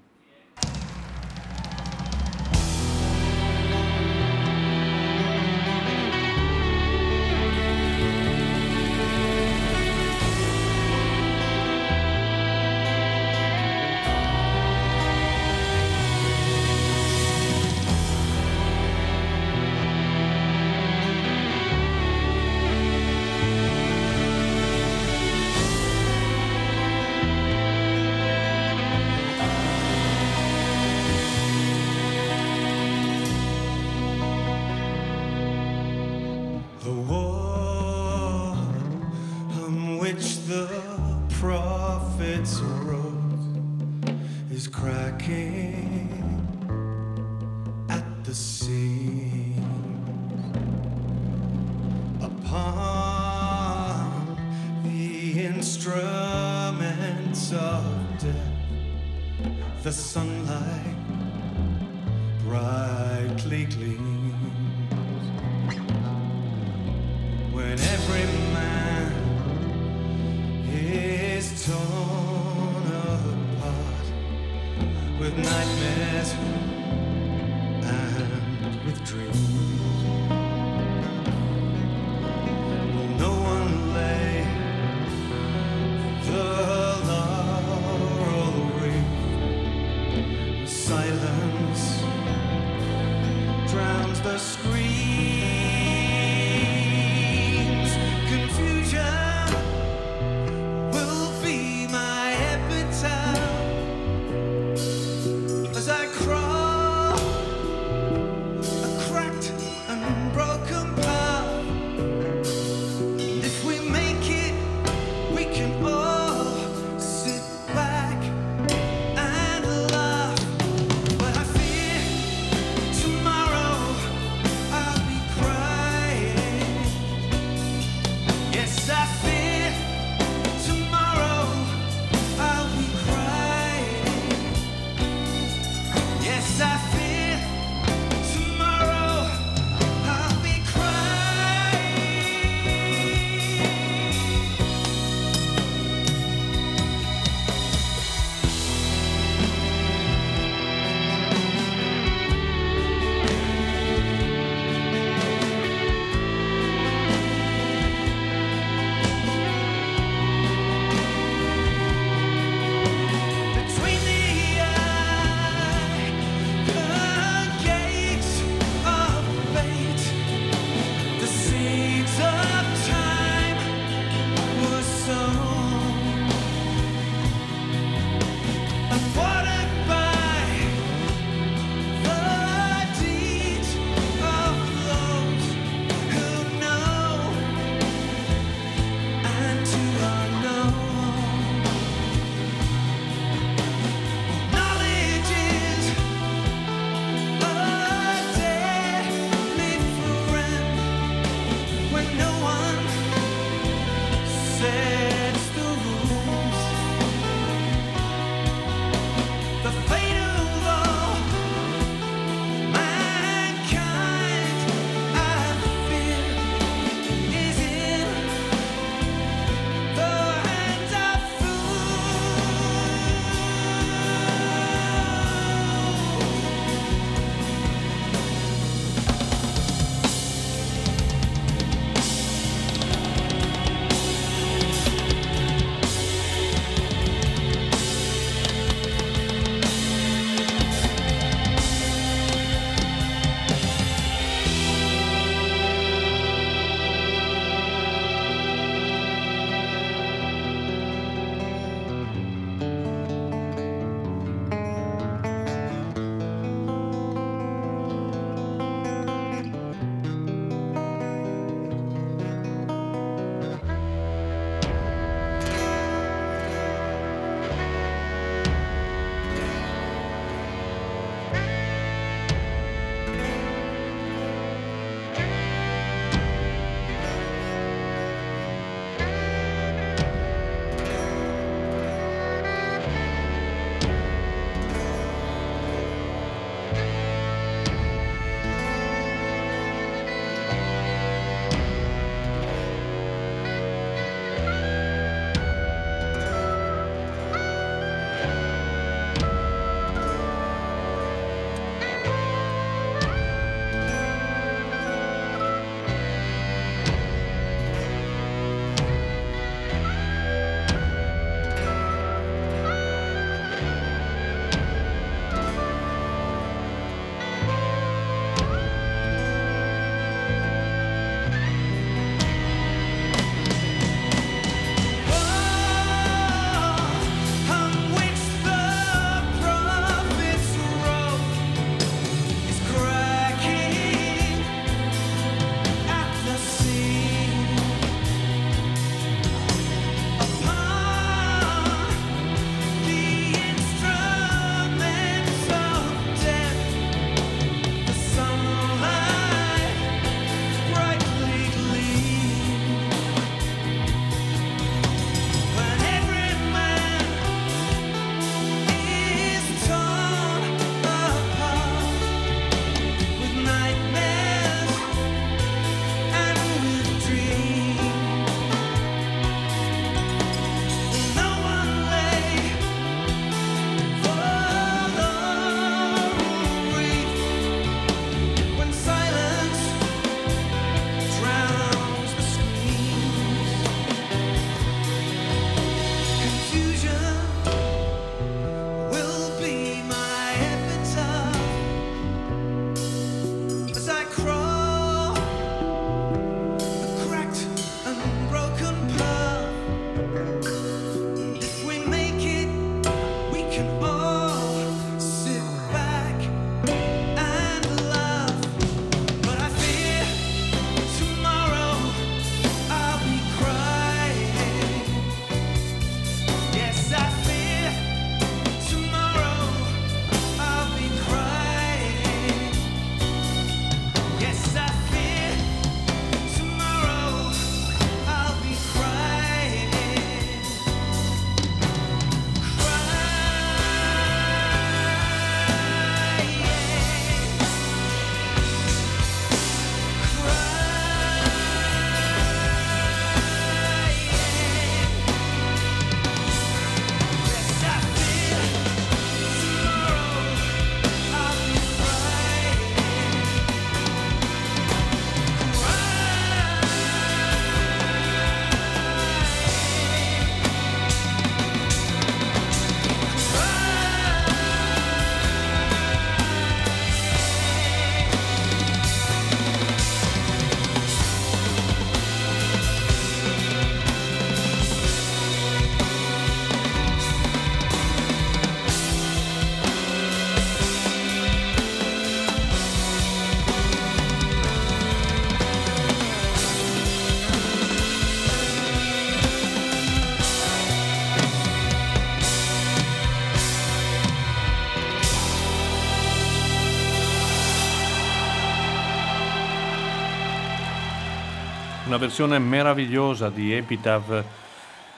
Una versione meravigliosa di Epitaph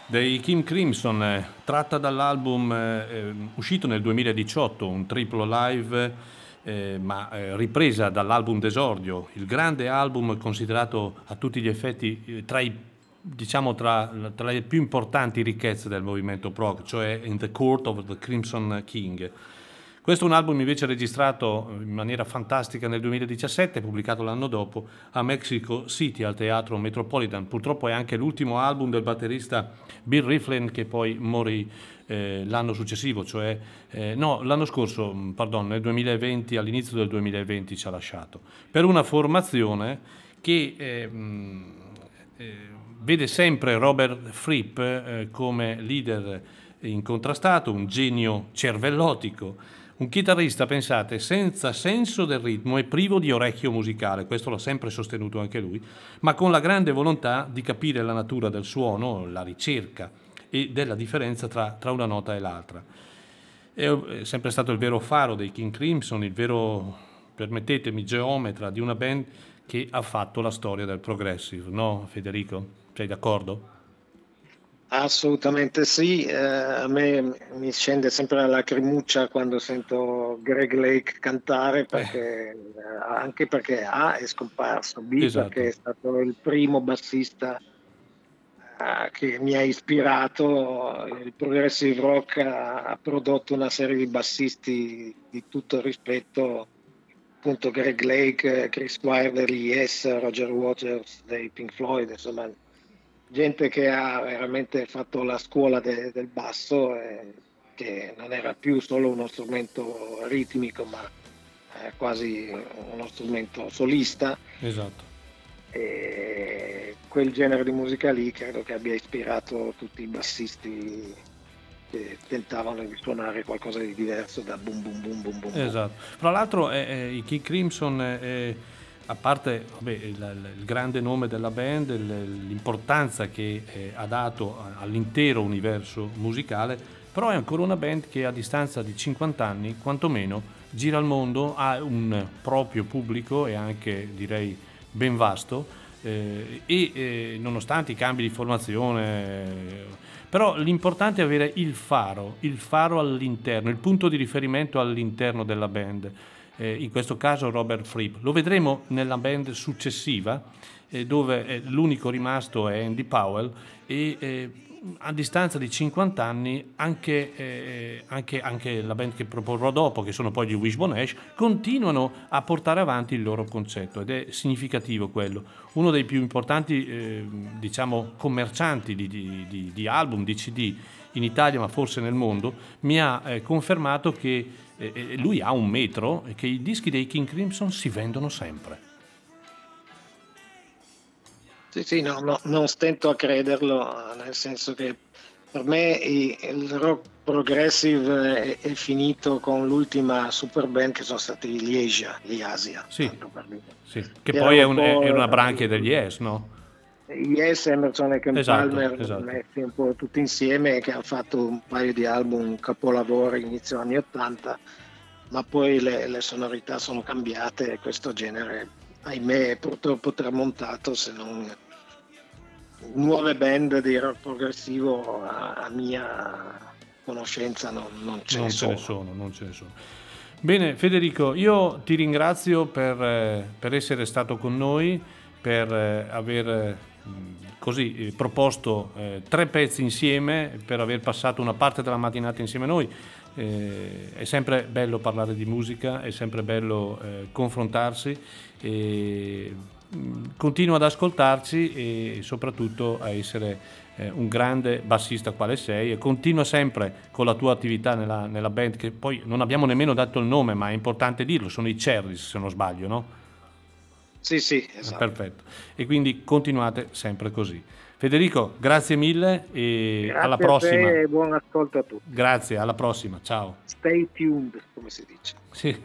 dei Kim Crimson, eh, tratta dall'album eh, eh, uscito nel 2018, un triplo live, eh, ma eh, ripresa dall'album d'esordio, il grande album considerato a tutti gli effetti tra, i, diciamo, tra, tra le più importanti ricchezze del movimento prog, cioè In the Court of the Crimson King. Questo è un album invece registrato in maniera fantastica nel 2017, pubblicato l'anno dopo a Mexico City al Teatro Metropolitan. Purtroppo è anche l'ultimo album del batterista Bill Riflin che poi morì eh, l'anno successivo, cioè eh, no, l'anno scorso, mh, pardon, nel 2020, all'inizio del 2020 ci ha lasciato, per una formazione che eh, mh, eh, vede sempre Robert Fripp eh, come leader incontrastato, un genio cervellotico, un chitarrista, pensate, senza senso del ritmo e privo di orecchio musicale, questo l'ha sempre sostenuto anche lui, ma con la grande volontà di capire la natura del suono, la ricerca e della differenza tra, tra una nota e l'altra. È sempre stato il vero faro dei King Crimson, il vero, permettetemi, geometra di una band che ha fatto la storia del progressive, no Federico? Sei d'accordo? Assolutamente sì, eh, a me mi scende sempre la lacrimuccia quando sento Greg Lake cantare, perché, eh, anche perché A è scomparso, B Esatto. perché è stato il primo bassista eh, che mi ha ispirato, il progressive rock ha, ha prodotto una serie di bassisti di tutto rispetto, appunto Greg Lake, Chris Wilder, Yes, Roger Waters dei Pink Floyd, insomma gente che ha veramente fatto la scuola de- del basso, e che non era più solo uno strumento ritmico, ma eh, quasi uno strumento solista. Esatto. E quel genere di musica lì credo che abbia ispirato tutti i bassisti che tentavano di suonare qualcosa di diverso da boom boom boom boom boom. Esatto. Fra l'altro eh, eh, i King Crimson, eh, eh, a parte vabbè, il, il- grande nome della band, l'importanza che eh, ha dato all'intero universo musicale, però è ancora una band che a distanza di 50 anni, quantomeno, gira il mondo, ha un proprio pubblico e anche direi ben vasto eh, e eh, nonostante i cambi di formazione, però l'importante è avere il faro, il faro all'interno, il punto di riferimento all'interno della band. Eh, in questo caso Robert Fripp. Lo vedremo nella band successiva, eh, dove eh, l'unico rimasto è Andy Powell e eh, a distanza di 50 anni anche, eh, anche- anche la band che proporrò dopo, che sono poi gli Wishbone Ash, continuano a portare avanti il loro concetto ed è significativo quello. Uno dei più importanti, diciamo, commercianti di, di- di- di album, di CD in Italia, ma forse nel mondo, mi ha confermato che eh, eh, lui ha un metro e che i dischi dei King Crimson si vendono sempre. Sì, sì, no, no, non stento a crederlo, nel senso che per me il rock progressive è, finito con l'ultima super band che sono stati gli Asia, gli Asia. Sì. Sì, che poi è, un po'- è una branchia degli Yes, no? Yes, Emerson e Ken Esatto, Palmer esatto. messi un po' tutti insieme che hanno fatto un paio di album capolavoro inizio anni 80 ma poi le, le sonorità sono cambiate e questo genere ahimè è purtroppo tramontato se non nuove band di rock progressivo a, a mia conoscenza non, non ce non ne ce sono ne sono, non ce ne sono. Bene, Federico, io ti ringrazio per, eh, per essere stato con noi, per eh, aver eh, così eh, proposto eh, tre pezzi insieme, per aver passato una parte della mattinata insieme a noi. Eh, è sempre bello parlare di musica, è sempre bello eh, confrontarsi. E, mh, continua ad ascoltarci e soprattutto a essere eh, un grande bassista quale sei e continua sempre con la tua attività nella, nella band che poi non abbiamo nemmeno dato il nome ma è importante dirlo, sono i Cherries se non sbaglio, no? Sì sì esatto. Perfetto. E quindi continuate sempre così. Federico, grazie mille e Grazie alla a te prossima. e buon ascolto a tutti Grazie, alla prossima. Ciao. stay tuned come si dice Sì.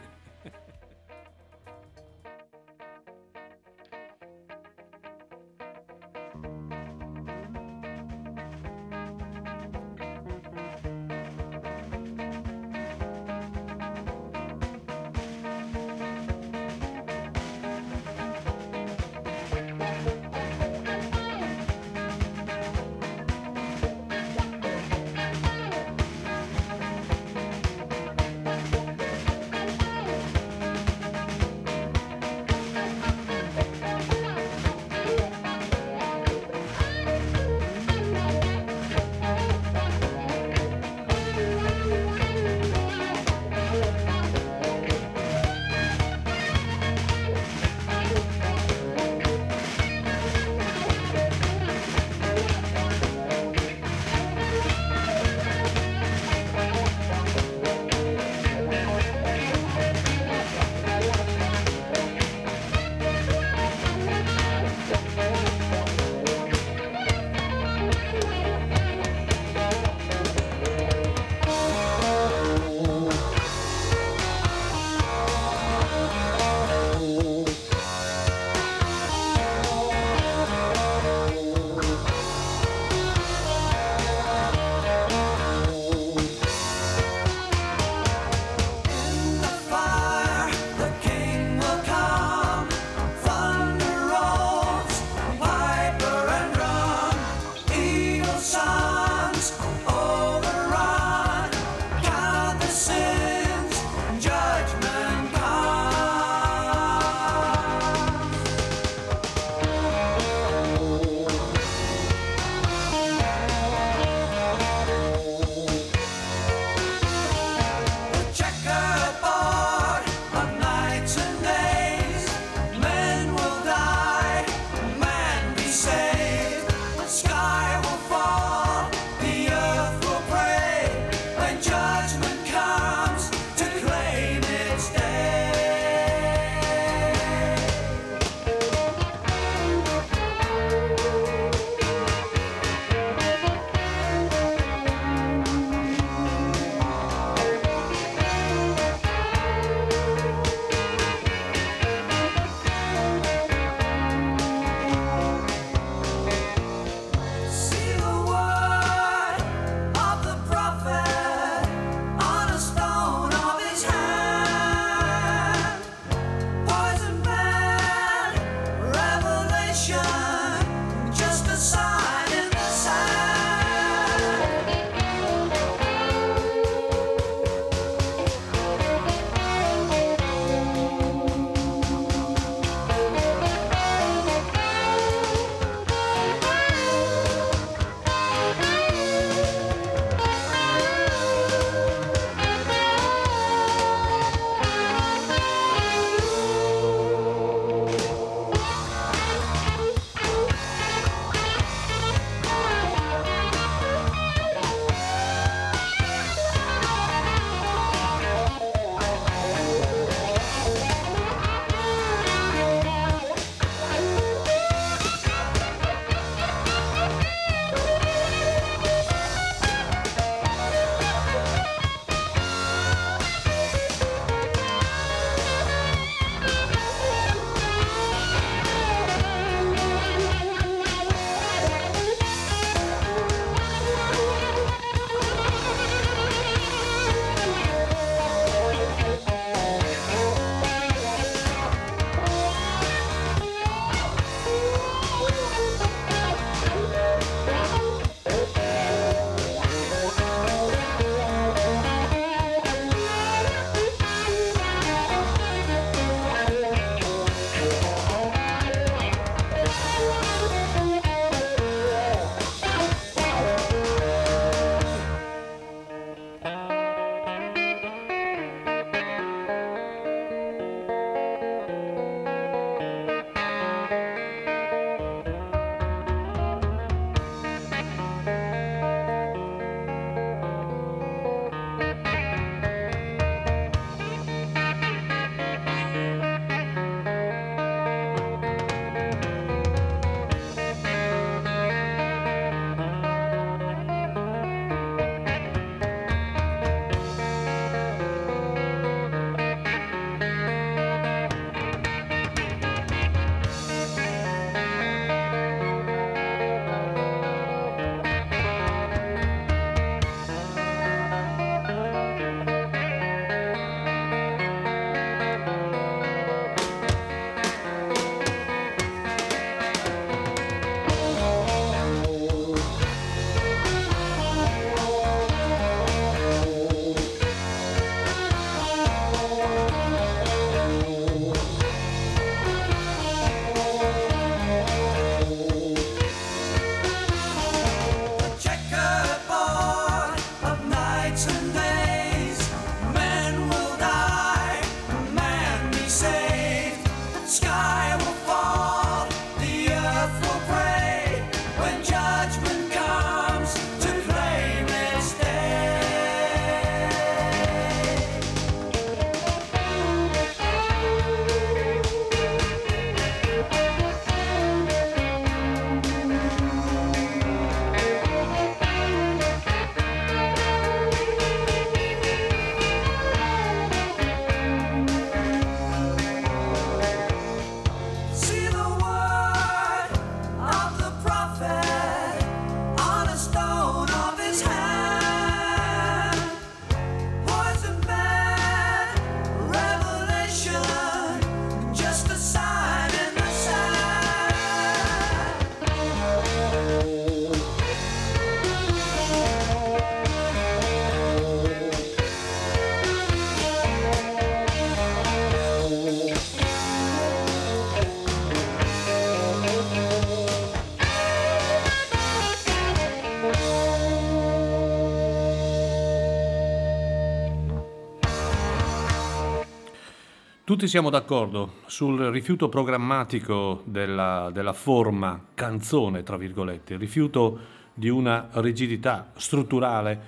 Tutti siamo d'accordo sul rifiuto programmatico della, della forma canzone, tra virgolette, il rifiuto di una rigidità strutturale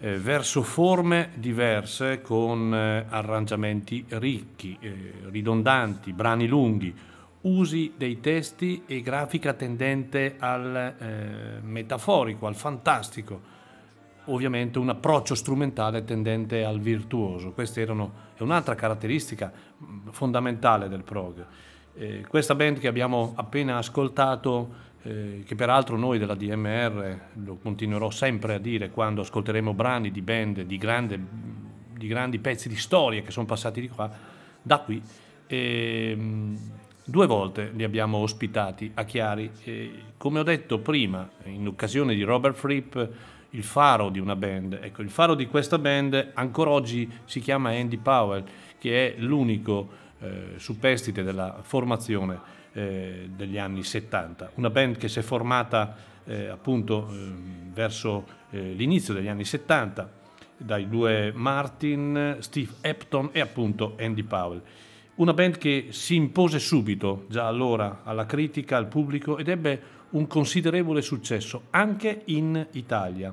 eh, verso forme diverse con eh, arrangiamenti ricchi, eh, ridondanti, brani lunghi, usi dei testi e grafica tendente al eh, metaforico, al fantastico ovviamente un approccio strumentale tendente al virtuoso. Questa erano, è un'altra caratteristica mh, fondamentale del prog. Eh, questa band che abbiamo appena ascoltato, eh, che peraltro noi della DMR lo continuerò sempre a dire quando ascolteremo brani di band di, grande, di grandi pezzi di storia che sono passati di qua, da qui. E, mh, Due volte li abbiamo ospitati a Chiari. E, come ho detto prima, in occasione di Robert Fripp, il faro di una band. Ecco, il faro di questa band ancora oggi si chiama Andy Powell, che è l'unico eh, superstite della formazione eh, degli anni 70. Una band che si è formata eh, appunto eh, verso eh, l'inizio degli anni 70 dai due Martin, Steve Epton e appunto Andy Powell. Una band che si impose subito, già allora, alla critica, al pubblico ed ebbe un considerevole successo anche in Italia.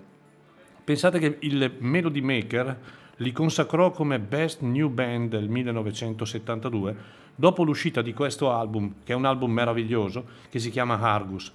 Pensate che il Melody Maker li consacrò come Best New Band del 1972 dopo l'uscita di questo album, che è un album meraviglioso, che si chiama Argus.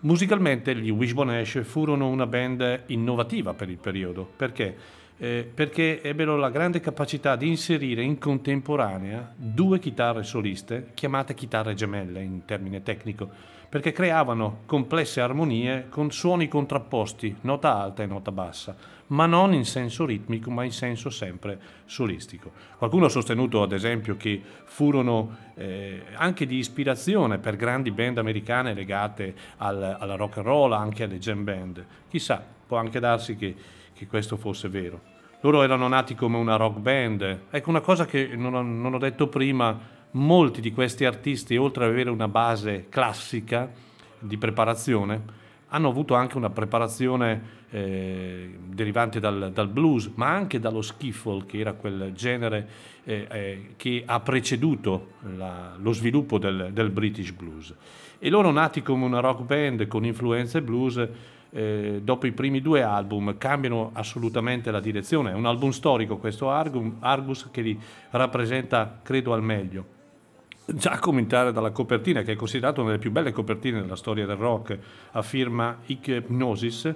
Musicalmente gli Wishbone Ash furono una band innovativa per il periodo, perché? Eh, perché ebbero la grande capacità di inserire in contemporanea due chitarre soliste, chiamate chitarre gemelle in termine tecnico, perché creavano complesse armonie con suoni contrapposti, nota alta e nota bassa, ma non in senso ritmico, ma in senso sempre solistico. Qualcuno ha sostenuto, ad esempio, che furono eh, anche di ispirazione per grandi band americane legate al, alla rock and roll, anche alle jam band. Chissà, può anche darsi che, che questo fosse vero. Loro erano nati come una rock band. Ecco una cosa che non ho, non ho detto prima, molti di questi artisti, oltre ad avere una base classica di preparazione, hanno avuto anche una preparazione eh, derivante dal, dal, blues, ma anche dallo skiffle, che era quel genere eh, eh, che ha preceduto la, lo sviluppo del, del, British blues. E loro nati come una rock band con influenze blues, eh, dopo i primi due album cambiano assolutamente la direzione. È un album storico questo Argus che li rappresenta, credo, al meglio già a cominciare dalla copertina, che è considerata una delle più belle copertine della storia del rock, a firma Hypnosis,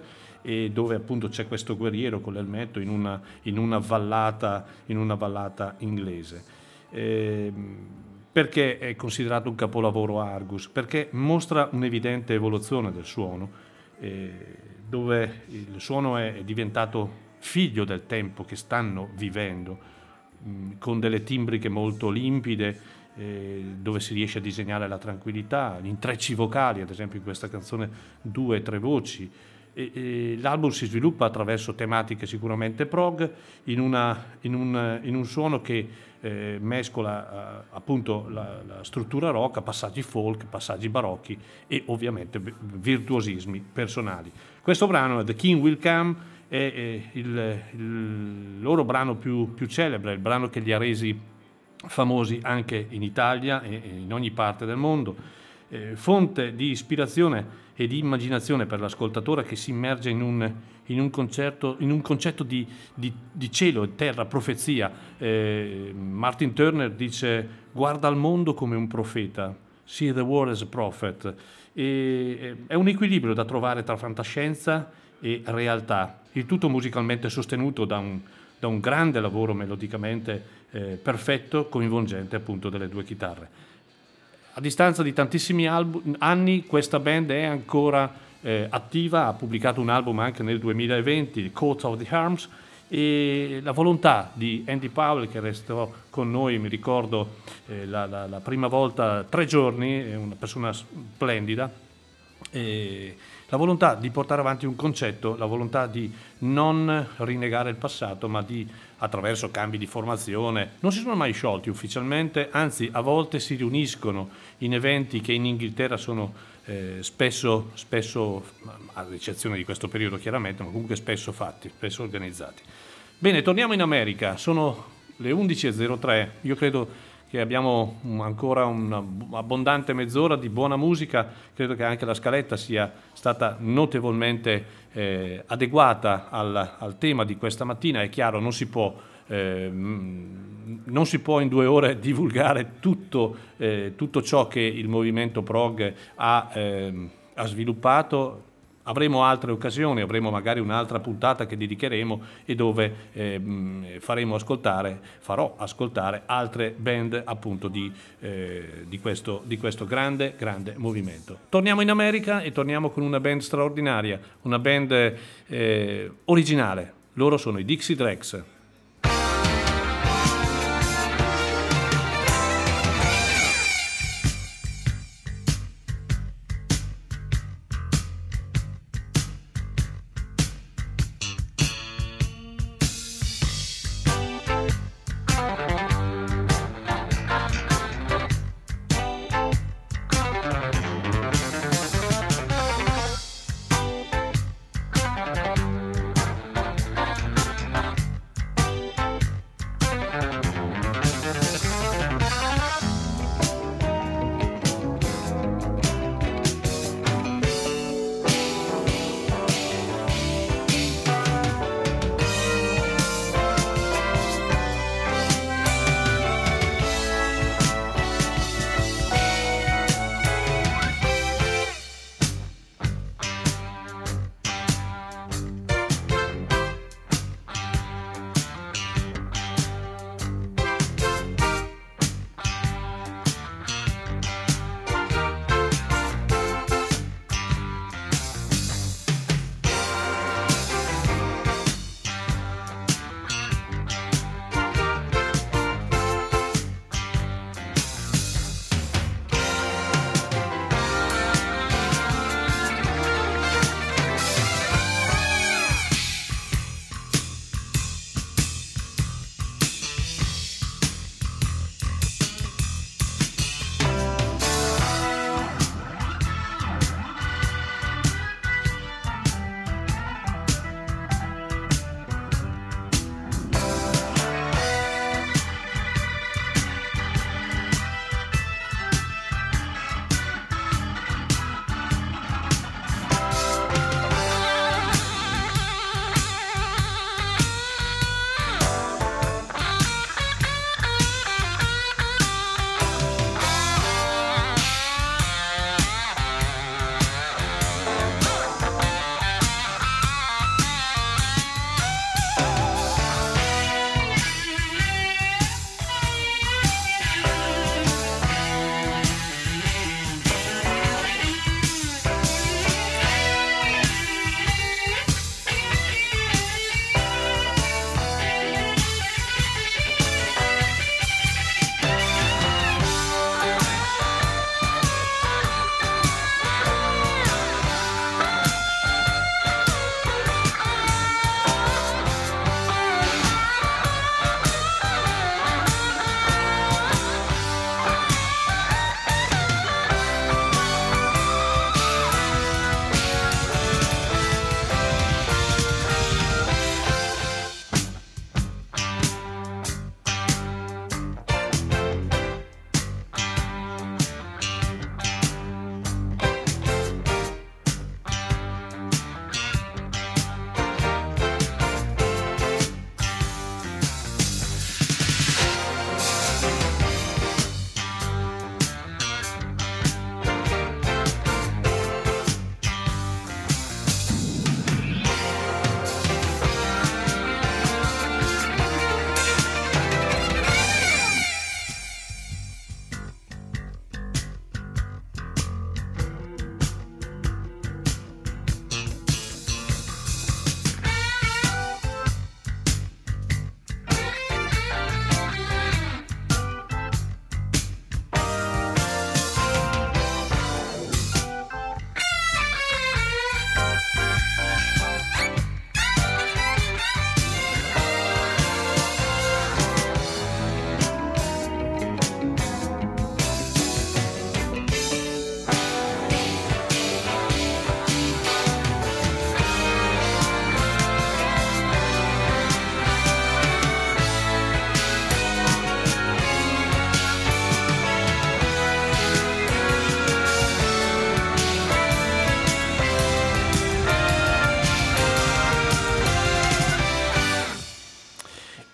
dove appunto c'è questo guerriero con l'elmetto in una, in una, vallata, in una vallata inglese. Eh, perché è considerato un capolavoro Argus? Perché mostra un'evidente evoluzione del suono, eh, dove il suono è diventato figlio del tempo che stanno vivendo, mh, con delle timbriche molto limpide, eh, dove si riesce a disegnare la tranquillità, gli intrecci vocali, ad esempio in questa canzone due e tre voci. E, e l'album si sviluppa attraverso tematiche sicuramente prog, in, una, in, un, in un, suono che eh, mescola eh, appunto la, la, struttura rock, passaggi folk, passaggi barocchi e ovviamente virtuosismi personali. Questo brano, The King Will Come, è, è il, il, loro brano più, più celebre, il brano che li ha resi famosi anche in Italia e in ogni parte del mondo, eh, fonte di ispirazione e di immaginazione per l'ascoltatore che si immerge in un, in un, concerto, in un concetto di, di, di, cielo e terra, profezia. Eh, Martin Turner dice guarda al mondo come un profeta, see the world as a prophet. E, è un equilibrio da trovare tra fantascienza e realtà, il tutto musicalmente sostenuto da un, da un grande lavoro melodicamente eh, perfetto, coinvolgente appunto delle due chitarre. A distanza di tantissimi album, anni questa band è ancora eh, attiva, ha pubblicato un album anche nel 2020, Coat of the Arms, e la volontà di Andy Powell che restò con noi, mi ricordo eh, la, la, la, prima volta tre giorni, è una persona splendida, e la volontà di portare avanti un concetto, la volontà di non rinnegare il passato, ma di attraverso cambi di formazione, non si sono mai sciolti ufficialmente, anzi a volte si riuniscono in eventi che in Inghilterra sono eh, spesso, spesso, ad eccezione di questo periodo chiaramente, ma comunque spesso fatti, spesso organizzati. Bene, torniamo in America, sono le 11.03, io credo che abbiamo ancora un'abbondante mezz'ora di buona musica, credo che anche la scaletta sia stata notevolmente eh, adeguata al, al tema di questa mattina, è chiaro non si può eh, non si può in due ore divulgare tutto, eh, tutto ciò che il movimento prog ha, ehm, ha sviluppato. Avremo altre occasioni, avremo magari un'altra puntata che dedicheremo e dove ehm, faremo ascoltare, farò ascoltare altre band appunto di, eh, di questo, di questo grande, grande movimento. Torniamo in America e torniamo con una band straordinaria, una band eh, originale. Loro sono i Dixie Drex.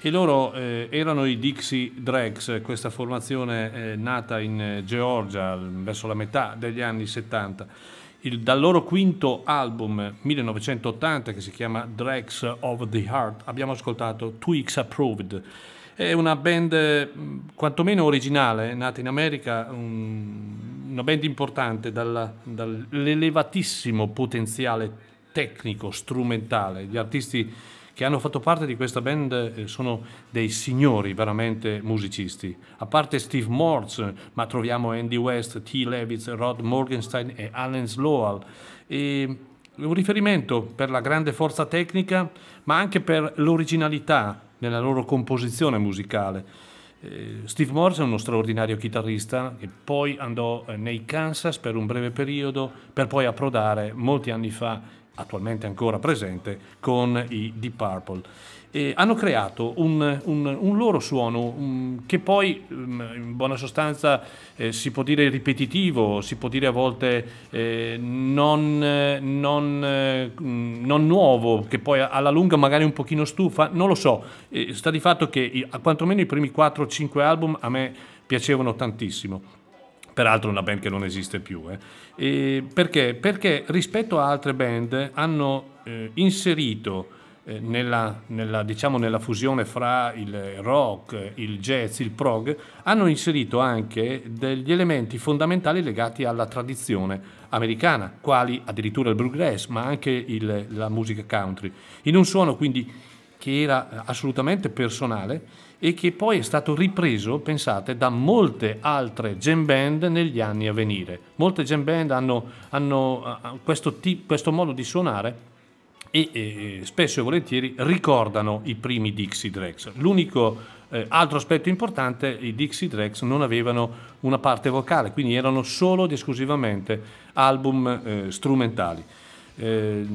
E loro eh, erano i Dixie Dregs, questa formazione eh, nata in eh, Georgia verso la metà degli anni 70. Il- dal loro quinto album 1980 che si chiama Dregs of the Heart abbiamo ascoltato Tweaks Approved. È una band mh, quantomeno originale, nata in America, un- una band importante dalla- dall'elevatissimo potenziale tecnico, strumentale. Gli artisti che hanno fatto parte di questa band eh, sono dei signori veramente musicisti. A parte Steve Morse, ma troviamo Andy West, T. Levitz, Rod Morgenstein e Alan Slowell. E un riferimento per la grande forza tecnica, ma anche per l'originalità nella loro composizione musicale. Eh, Steve Morse è uno straordinario chitarrista che poi andò eh, nei Kansas per un breve periodo per poi approdare molti anni fa, attualmente ancora presente, con i Deep Purple. E hanno creato un, un- un loro suono un- che poi mm, in buona sostanza eh, si può dire ripetitivo, si può dire a volte eh, non, non, eh, mm, non nuovo, che poi alla lunga magari un pochino stufa, non lo so. Sta di fatto che a quantomeno i primi 4-5 album a me piacevano tantissimo. Peraltro una band che non esiste più. eh. Perché? Perché rispetto a altre band hanno eh, inserito eh, nella, nella, diciamo, nella fusione fra il rock, il jazz, il prog, hanno inserito anche degli elementi fondamentali legati alla tradizione americana, quali addirittura il bluegrass, ma anche il- la musica country, in un suono quindi che era eh, assolutamente personale e che poi è stato ripreso, pensate, da molte altre jam band negli anni a venire. Molte jam band hanno, hanno eh, questo, ti- questo modo di suonare e eh, spesso e volentieri ricordano i primi Dixie Dregs. L'unico eh, altro aspetto importante, i Dixie Dregs non avevano una parte vocale, quindi erano solo ed esclusivamente album eh, strumentali. Eh,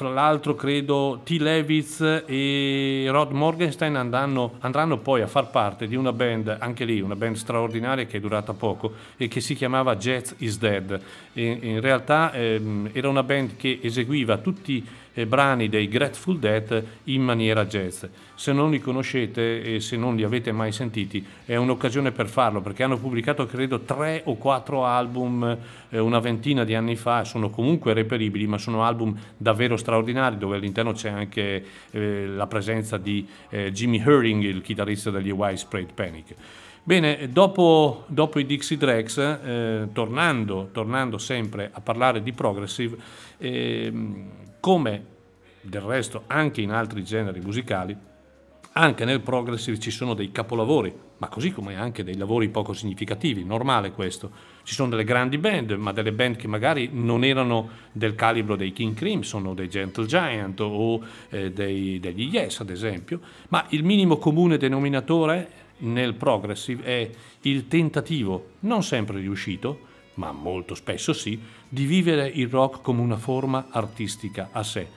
fra l'altro credo T. Levitz e Rod Morgenstein andranno, andranno poi a far parte di una band, anche lì una band straordinaria che è durata poco e che si chiamava Jazz is Dead. E- in realtà ehm, era una band che eseguiva tutti i brani dei Grateful Dead in maniera jazz. Se non li conoscete e se non li avete mai sentiti è un'occasione per farlo perché hanno pubblicato credo tre o quattro album eh, una ventina di anni fa, sono comunque reperibili ma sono album davvero straordinari dove all'interno c'è anche eh, la presenza di eh, Jimmy Herring, il chitarrista degli Widespread Panic. Bene, dopo, dopo i Dixie Dregs, eh, tornando, tornando sempre a parlare di progressive, ehm, come del resto anche in altri generi musicali, anche nel progressive ci sono dei capolavori, ma così come anche dei lavori poco significativi, normale questo. Ci sono delle grandi band, ma delle band che magari non erano del calibro dei King Crimson o dei Gentle Giant o eh, dei- degli Yes, ad esempio, ma il minimo comune denominatore nel progressive è il tentativo, non sempre riuscito, ma molto spesso sì, di vivere il rock come una forma artistica a sé.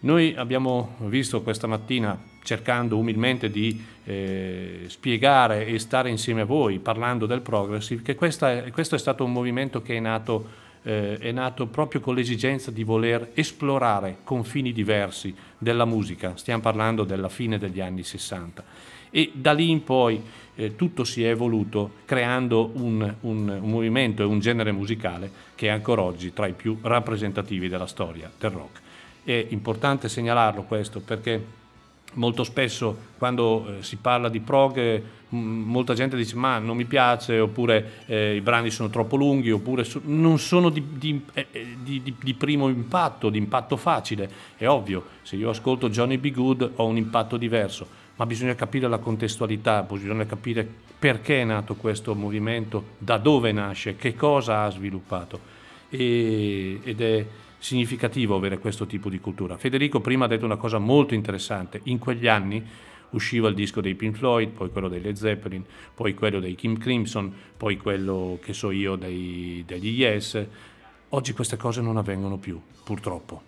Noi abbiamo visto questa mattina, cercando umilmente di eh, spiegare e stare insieme a voi, parlando del progressive, che è- questo è stato un movimento che è nato, eh, è nato proprio con l'esigenza di voler esplorare confini diversi della musica. Stiamo parlando della fine degli anni 60. E da lì in poi eh, tutto si è evoluto creando un, un- un movimento e un genere musicale che è ancora oggi tra i più rappresentativi della storia del rock. È importante segnalarlo questo perché molto spesso quando eh, si parla di prog eh, m- molta gente dice ma non mi piace oppure eh, i brani sono troppo lunghi oppure so- non sono di, di- eh, eh, di- di- primo impatto, di impatto facile. È ovvio, se io ascolto Johnny B. Good ho un impatto diverso, ma bisogna capire la contestualità, bisogna capire perché è nato questo movimento, da dove nasce, che cosa ha sviluppato e- ed è significativo avere questo tipo di cultura. Federico prima ha detto una cosa molto interessante, in quegli anni usciva il disco dei Pink Floyd, poi quello dei Led Zeppelin, poi quello dei Kim Crimson, poi quello che so io dei- degli Yes. Oggi queste cose non avvengono più, purtroppo.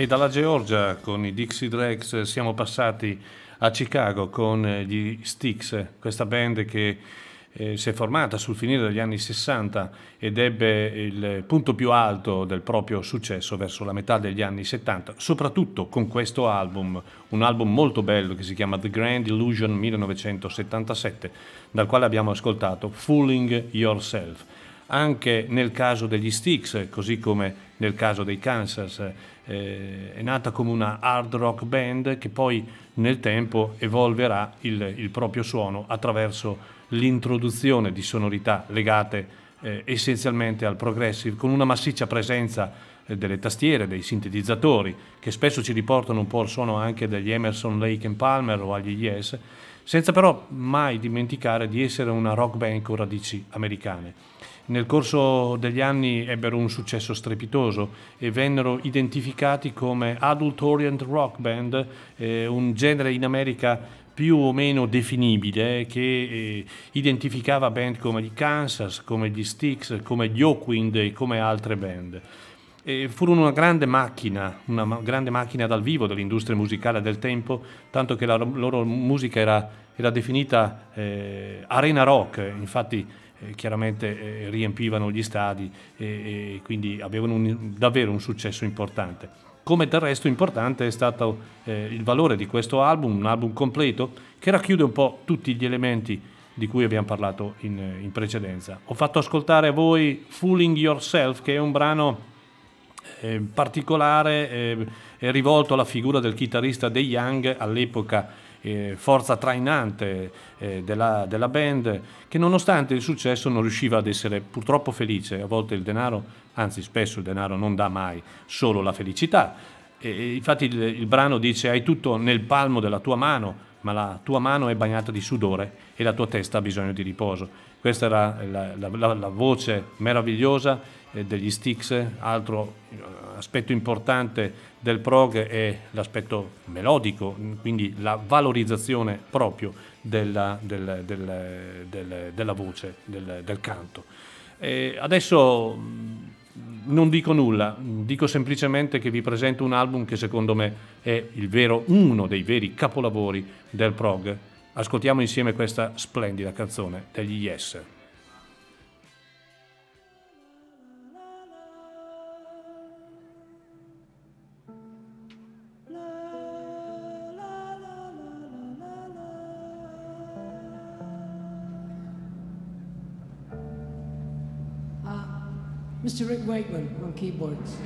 E dalla Georgia con i Dixie Dregs siamo passati a Chicago con gli Styx, questa band che eh, si è formata sul finire degli anni 60 ed ebbe il punto più alto del proprio successo verso la metà degli anni 70, soprattutto con questo album, un album molto bello che si chiama The Grand Illusion 1977, dal quale abbiamo ascoltato Fooling Yourself. Anche nel caso degli Styx, così come nel caso dei Kansas, eh, è nata come una hard rock band che poi nel tempo evolverà il, il proprio suono attraverso l'introduzione di sonorità legate eh, essenzialmente al progressive, con una massiccia presenza eh, delle tastiere, dei sintetizzatori, che spesso ci riportano un po' il suono anche degli Emerson, Lake and Palmer o agli Yes, senza però mai dimenticare di essere una rock band con radici americane. Nel corso degli anni ebbero un successo strepitoso e vennero identificati come Adult Orient Rock Band, eh, un genere in America più o meno definibile che eh, identificava band come gli Kansas, come gli Styx, come gli Oakwind e come altre band. E furono una grande macchina, una grande macchina dal vivo dell'industria musicale del tempo, tanto che la ro- loro musica era, era definita eh, arena rock, infatti eh, chiaramente eh, riempivano gli stadi e, e quindi avevano un- davvero un successo importante. Come del resto importante è stato eh, il valore di questo album, un album completo che racchiude un po' tutti gli elementi di cui abbiamo parlato in, in precedenza. Ho fatto ascoltare a voi Fooling Yourself, che è un brano eh, particolare eh, rivolto alla figura del chitarrista dei Young all'epoca eh, forza trainante eh, della, della band che nonostante il successo non riusciva ad essere purtroppo felice a volte il denaro anzi spesso il denaro non dà mai solo la felicità e, infatti il, il brano dice hai tutto nel palmo della tua mano ma la tua mano è bagnata di sudore e la tua testa ha bisogno di riposo. Questa era la, la- la- la voce meravigliosa degli Styx, altro eh, aspetto importante del prog è l'aspetto melodico, quindi la valorizzazione proprio della, del- del- del- della voce, del, canto. E adesso mh, non dico nulla, dico semplicemente che vi presento un album che secondo me è vero, uno dei veri capolavori del prog. Ascoltiamo insieme questa splendida canzone degli Yes. Mr. Rick Wakeman on keyboards.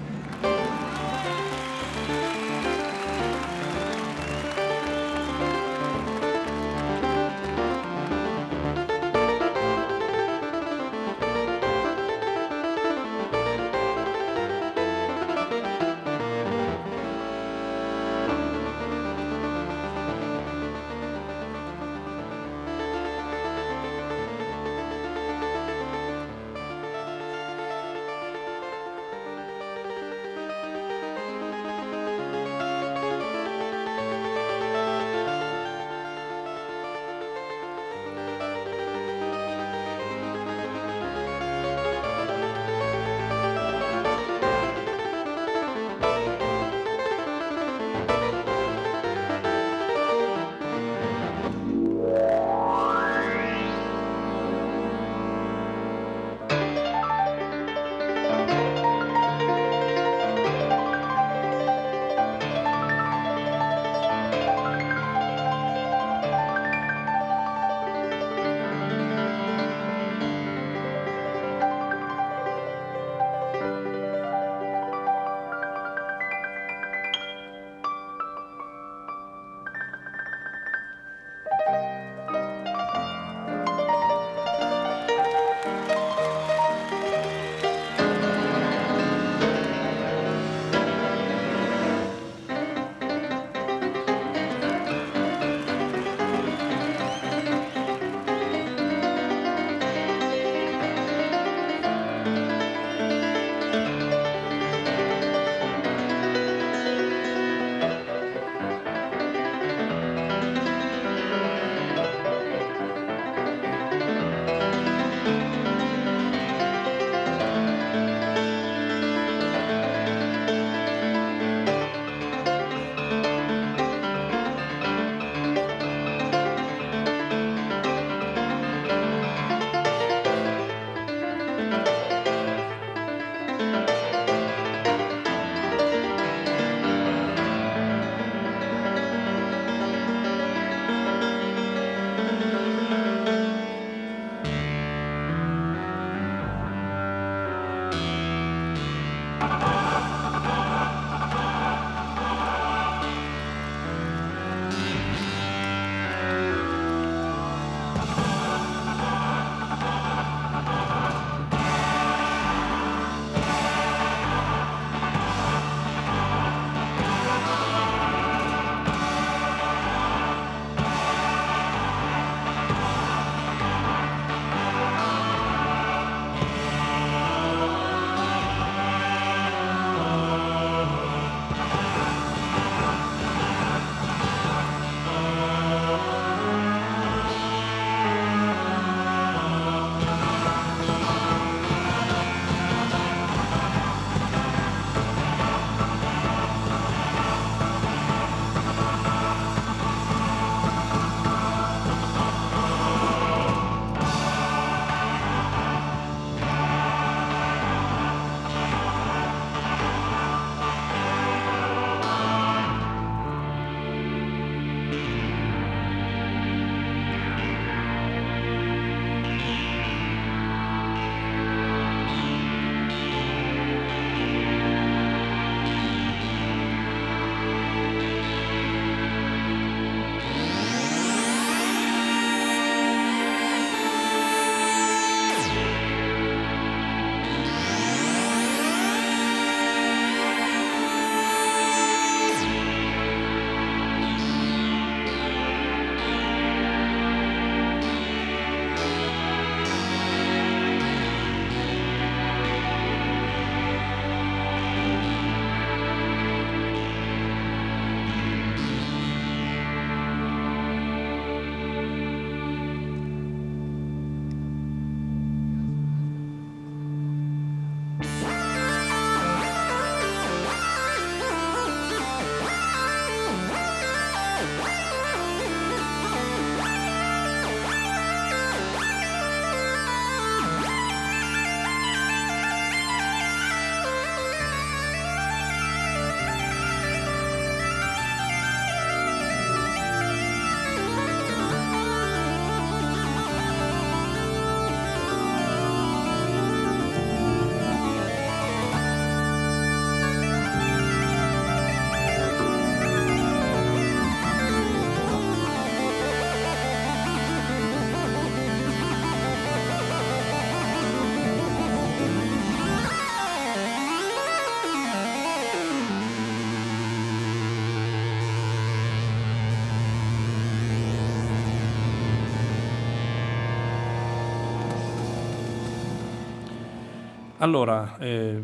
Allora, eh,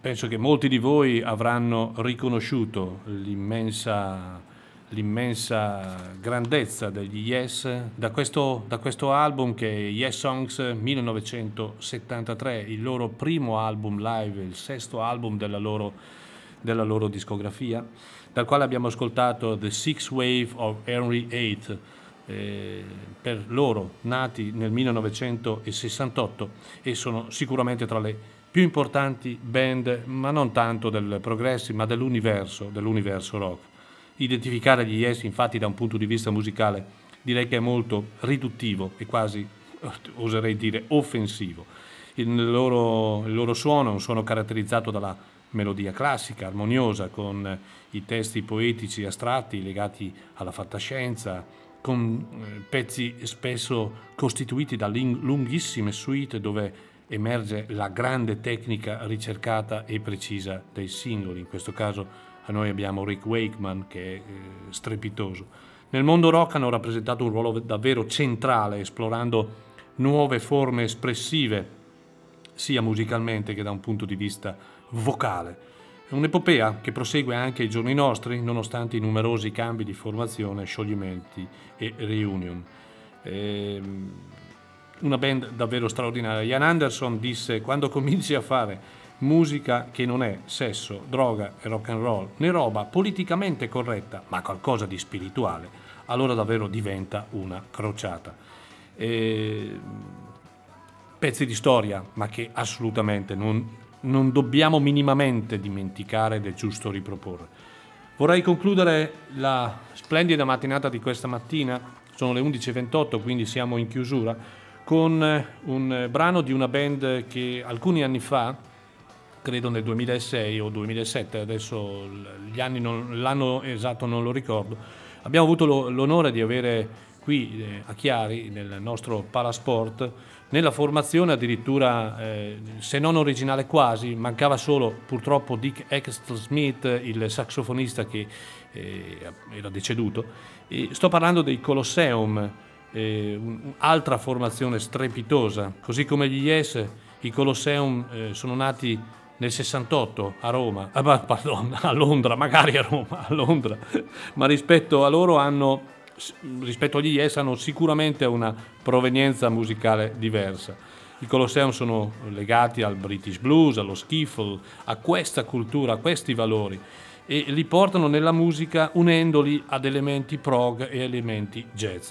penso che molti di voi avranno riconosciuto l'immensa, l'immensa grandezza degli Yes da questo, da questo album che è Yes Songs 1973, il loro primo album live, il sesto album della loro, della loro discografia, dal quale abbiamo ascoltato The Six Wave of Henry VIII eh, per loro nati nel 1968 e sono sicuramente tra le più importanti band, ma non tanto del progressive, ma dell'universo, dell'universo rock. Identificare gli Yes infatti da un punto di vista musicale direi che è molto riduttivo e quasi, oserei dire, offensivo. Il loro, il loro suono è un suono caratterizzato dalla melodia classica, armoniosa, con i testi poetici astratti legati alla fantascienza, con eh, pezzi spesso costituiti da lunghissime suite dove emerge la grande tecnica ricercata e precisa dei singoli. In questo caso a noi abbiamo Rick Wakeman che è eh, strepitoso. Nel mondo rock hanno rappresentato un ruolo davvero centrale, esplorando nuove forme espressive, sia musicalmente che da un punto di vista vocale. Un'epopea che prosegue anche ai giorni nostri, nonostante i numerosi cambi di formazione, scioglimenti e reunion. Ehm, una band davvero straordinaria. Ian Anderson disse: Quando cominci a fare musica che non è sesso, droga e rock and roll, né roba politicamente corretta, ma qualcosa di spirituale, allora davvero diventa una crociata. E... Pezzi di storia, ma che assolutamente non, non dobbiamo minimamente dimenticare ed è giusto riproporre. Vorrei concludere la splendida mattinata di questa mattina, sono le 11.28, quindi siamo in chiusura, con un brano di una band che alcuni anni fa, credo nel 2006 o 2007, adesso non, l'anno esatto non lo ricordo, abbiamo avuto lo- l'onore di avere qui eh, a Chiari, nel nostro Palasport, nella formazione addirittura, eh, se non originale quasi, mancava solo purtroppo Dick Extra Smith, il saxofonista che eh, era deceduto. E sto parlando dei Colosseum, eh, un'altra formazione strepitosa, così come gli Yes, i Colosseum eh, sono nati nel 68 a Roma, ah, pardon, a Londra, magari a Roma, a Londra, ma rispetto a loro hanno rispetto agli Yes hanno sicuramente una provenienza musicale diversa. I Colosseum sono legati al British Blues, allo skiffle, a questa cultura, a questi valori e li portano nella musica unendoli ad elementi prog e elementi jazz.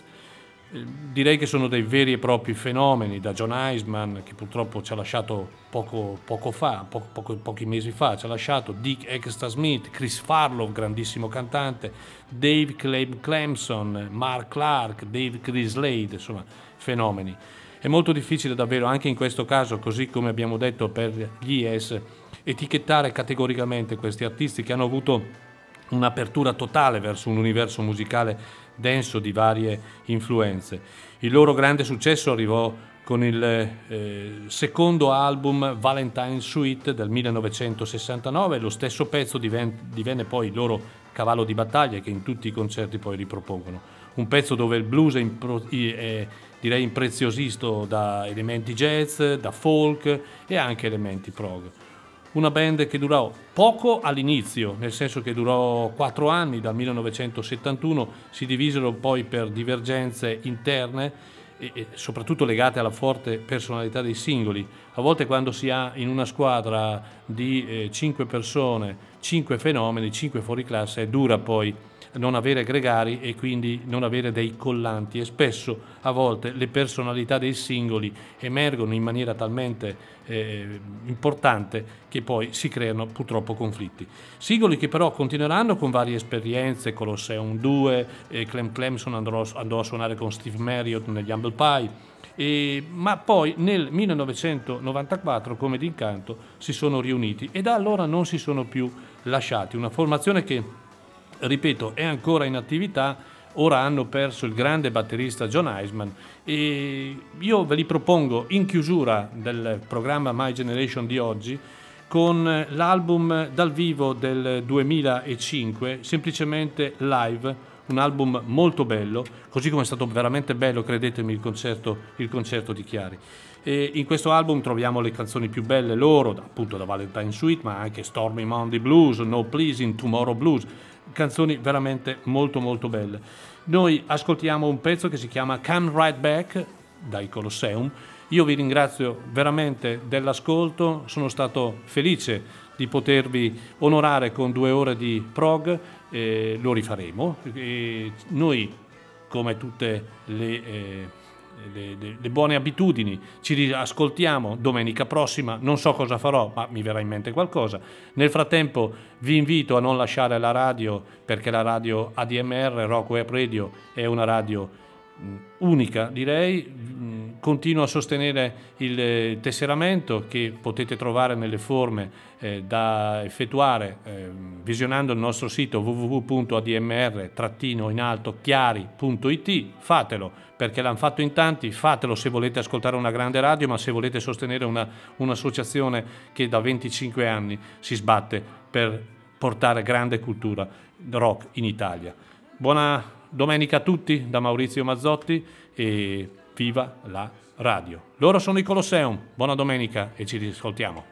Direi che sono dei veri e propri fenomeni, da John Eisman, che purtroppo ci ha lasciato poco, poco fa, po- poco- pochi mesi fa, ci ha lasciato Dick Extra Smith, Chris Farlow, grandissimo cantante, Dave Clem- Clemson, Mark Clark, Dave Grislade, insomma, fenomeni. È molto difficile davvero, anche in questo caso, così come abbiamo detto per gli ES, etichettare categoricamente questi artisti che hanno avuto un'apertura totale verso un universo musicale denso di varie influenze. Il loro grande successo arrivò con il eh, secondo album Valentine Suite del 1969, lo stesso pezzo diven- divenne poi il loro cavallo di battaglia che in tutti i concerti poi ripropongono. Un pezzo dove il blues è, impro- è direi impreziosito da elementi jazz, da folk e anche elementi prog una band che durò poco all'inizio, nel senso che durò quattro anni, dal 1971, si divisero poi per divergenze interne e, soprattutto legate alla forte personalità dei singoli. A volte quando si ha in una squadra di eh, cinque persone, cinque fenomeni, cinque fuoriclasse, è dura poi non avere gregari e quindi non avere dei collanti. E spesso a volte le personalità dei singoli emergono in maniera talmente eh, importante che poi si creano purtroppo conflitti. Singoli che però continueranno con varie esperienze, Colosseum 2, eh, Clem Clemson andrò, andò a suonare con Steve Marriott negli Humble Pie, e- ma poi nel 1994 come d'incanto si sono riuniti e da allora non si sono più lasciati, una formazione che ripeto, è ancora in attività. Ora hanno perso il grande batterista John Eisman e io ve li propongo in chiusura del programma My Generation di oggi con l'album dal vivo del 2005, semplicemente live, un album molto bello, così come è stato veramente bello, credetemi, il concerto, il concerto di Chiari. E in questo album troviamo le canzoni più belle loro, appunto da Valentine Suite, ma anche Stormy Monday Blues, No Pleasing, Tomorrow Blues, canzoni veramente molto molto belle. Noi ascoltiamo un pezzo che si chiama Come Right Back dai Colosseum. Io vi ringrazio veramente dell'ascolto, sono stato felice di potervi onorare con due ore di prog, eh, lo rifaremo. E noi, come tutte le, eh, le- le- le buone abitudini, ci riascoltiamo domenica prossima, non so cosa farò, ma mi verrà in mente qualcosa. Nel frattempo vi invito a non lasciare la radio, perché la radio ADMR, Rock Web Radio, è una radio unica direi, continuo a sostenere il eh, tesseramento che potete trovare nelle forme eh, da effettuare eh, visionando il nostro sito www.admr-chiari.it fatelo perché l'hanno fatto in tanti, fatelo se volete ascoltare una grande radio ma se volete sostenere una- un'associazione che da 25 anni si sbatte per portare grande cultura rock in Italia. Buona domenica a tutti da Maurizio Mazzotti e viva la radio. Loro sono i Colosseum. Buona domenica e ci riscoltiamo.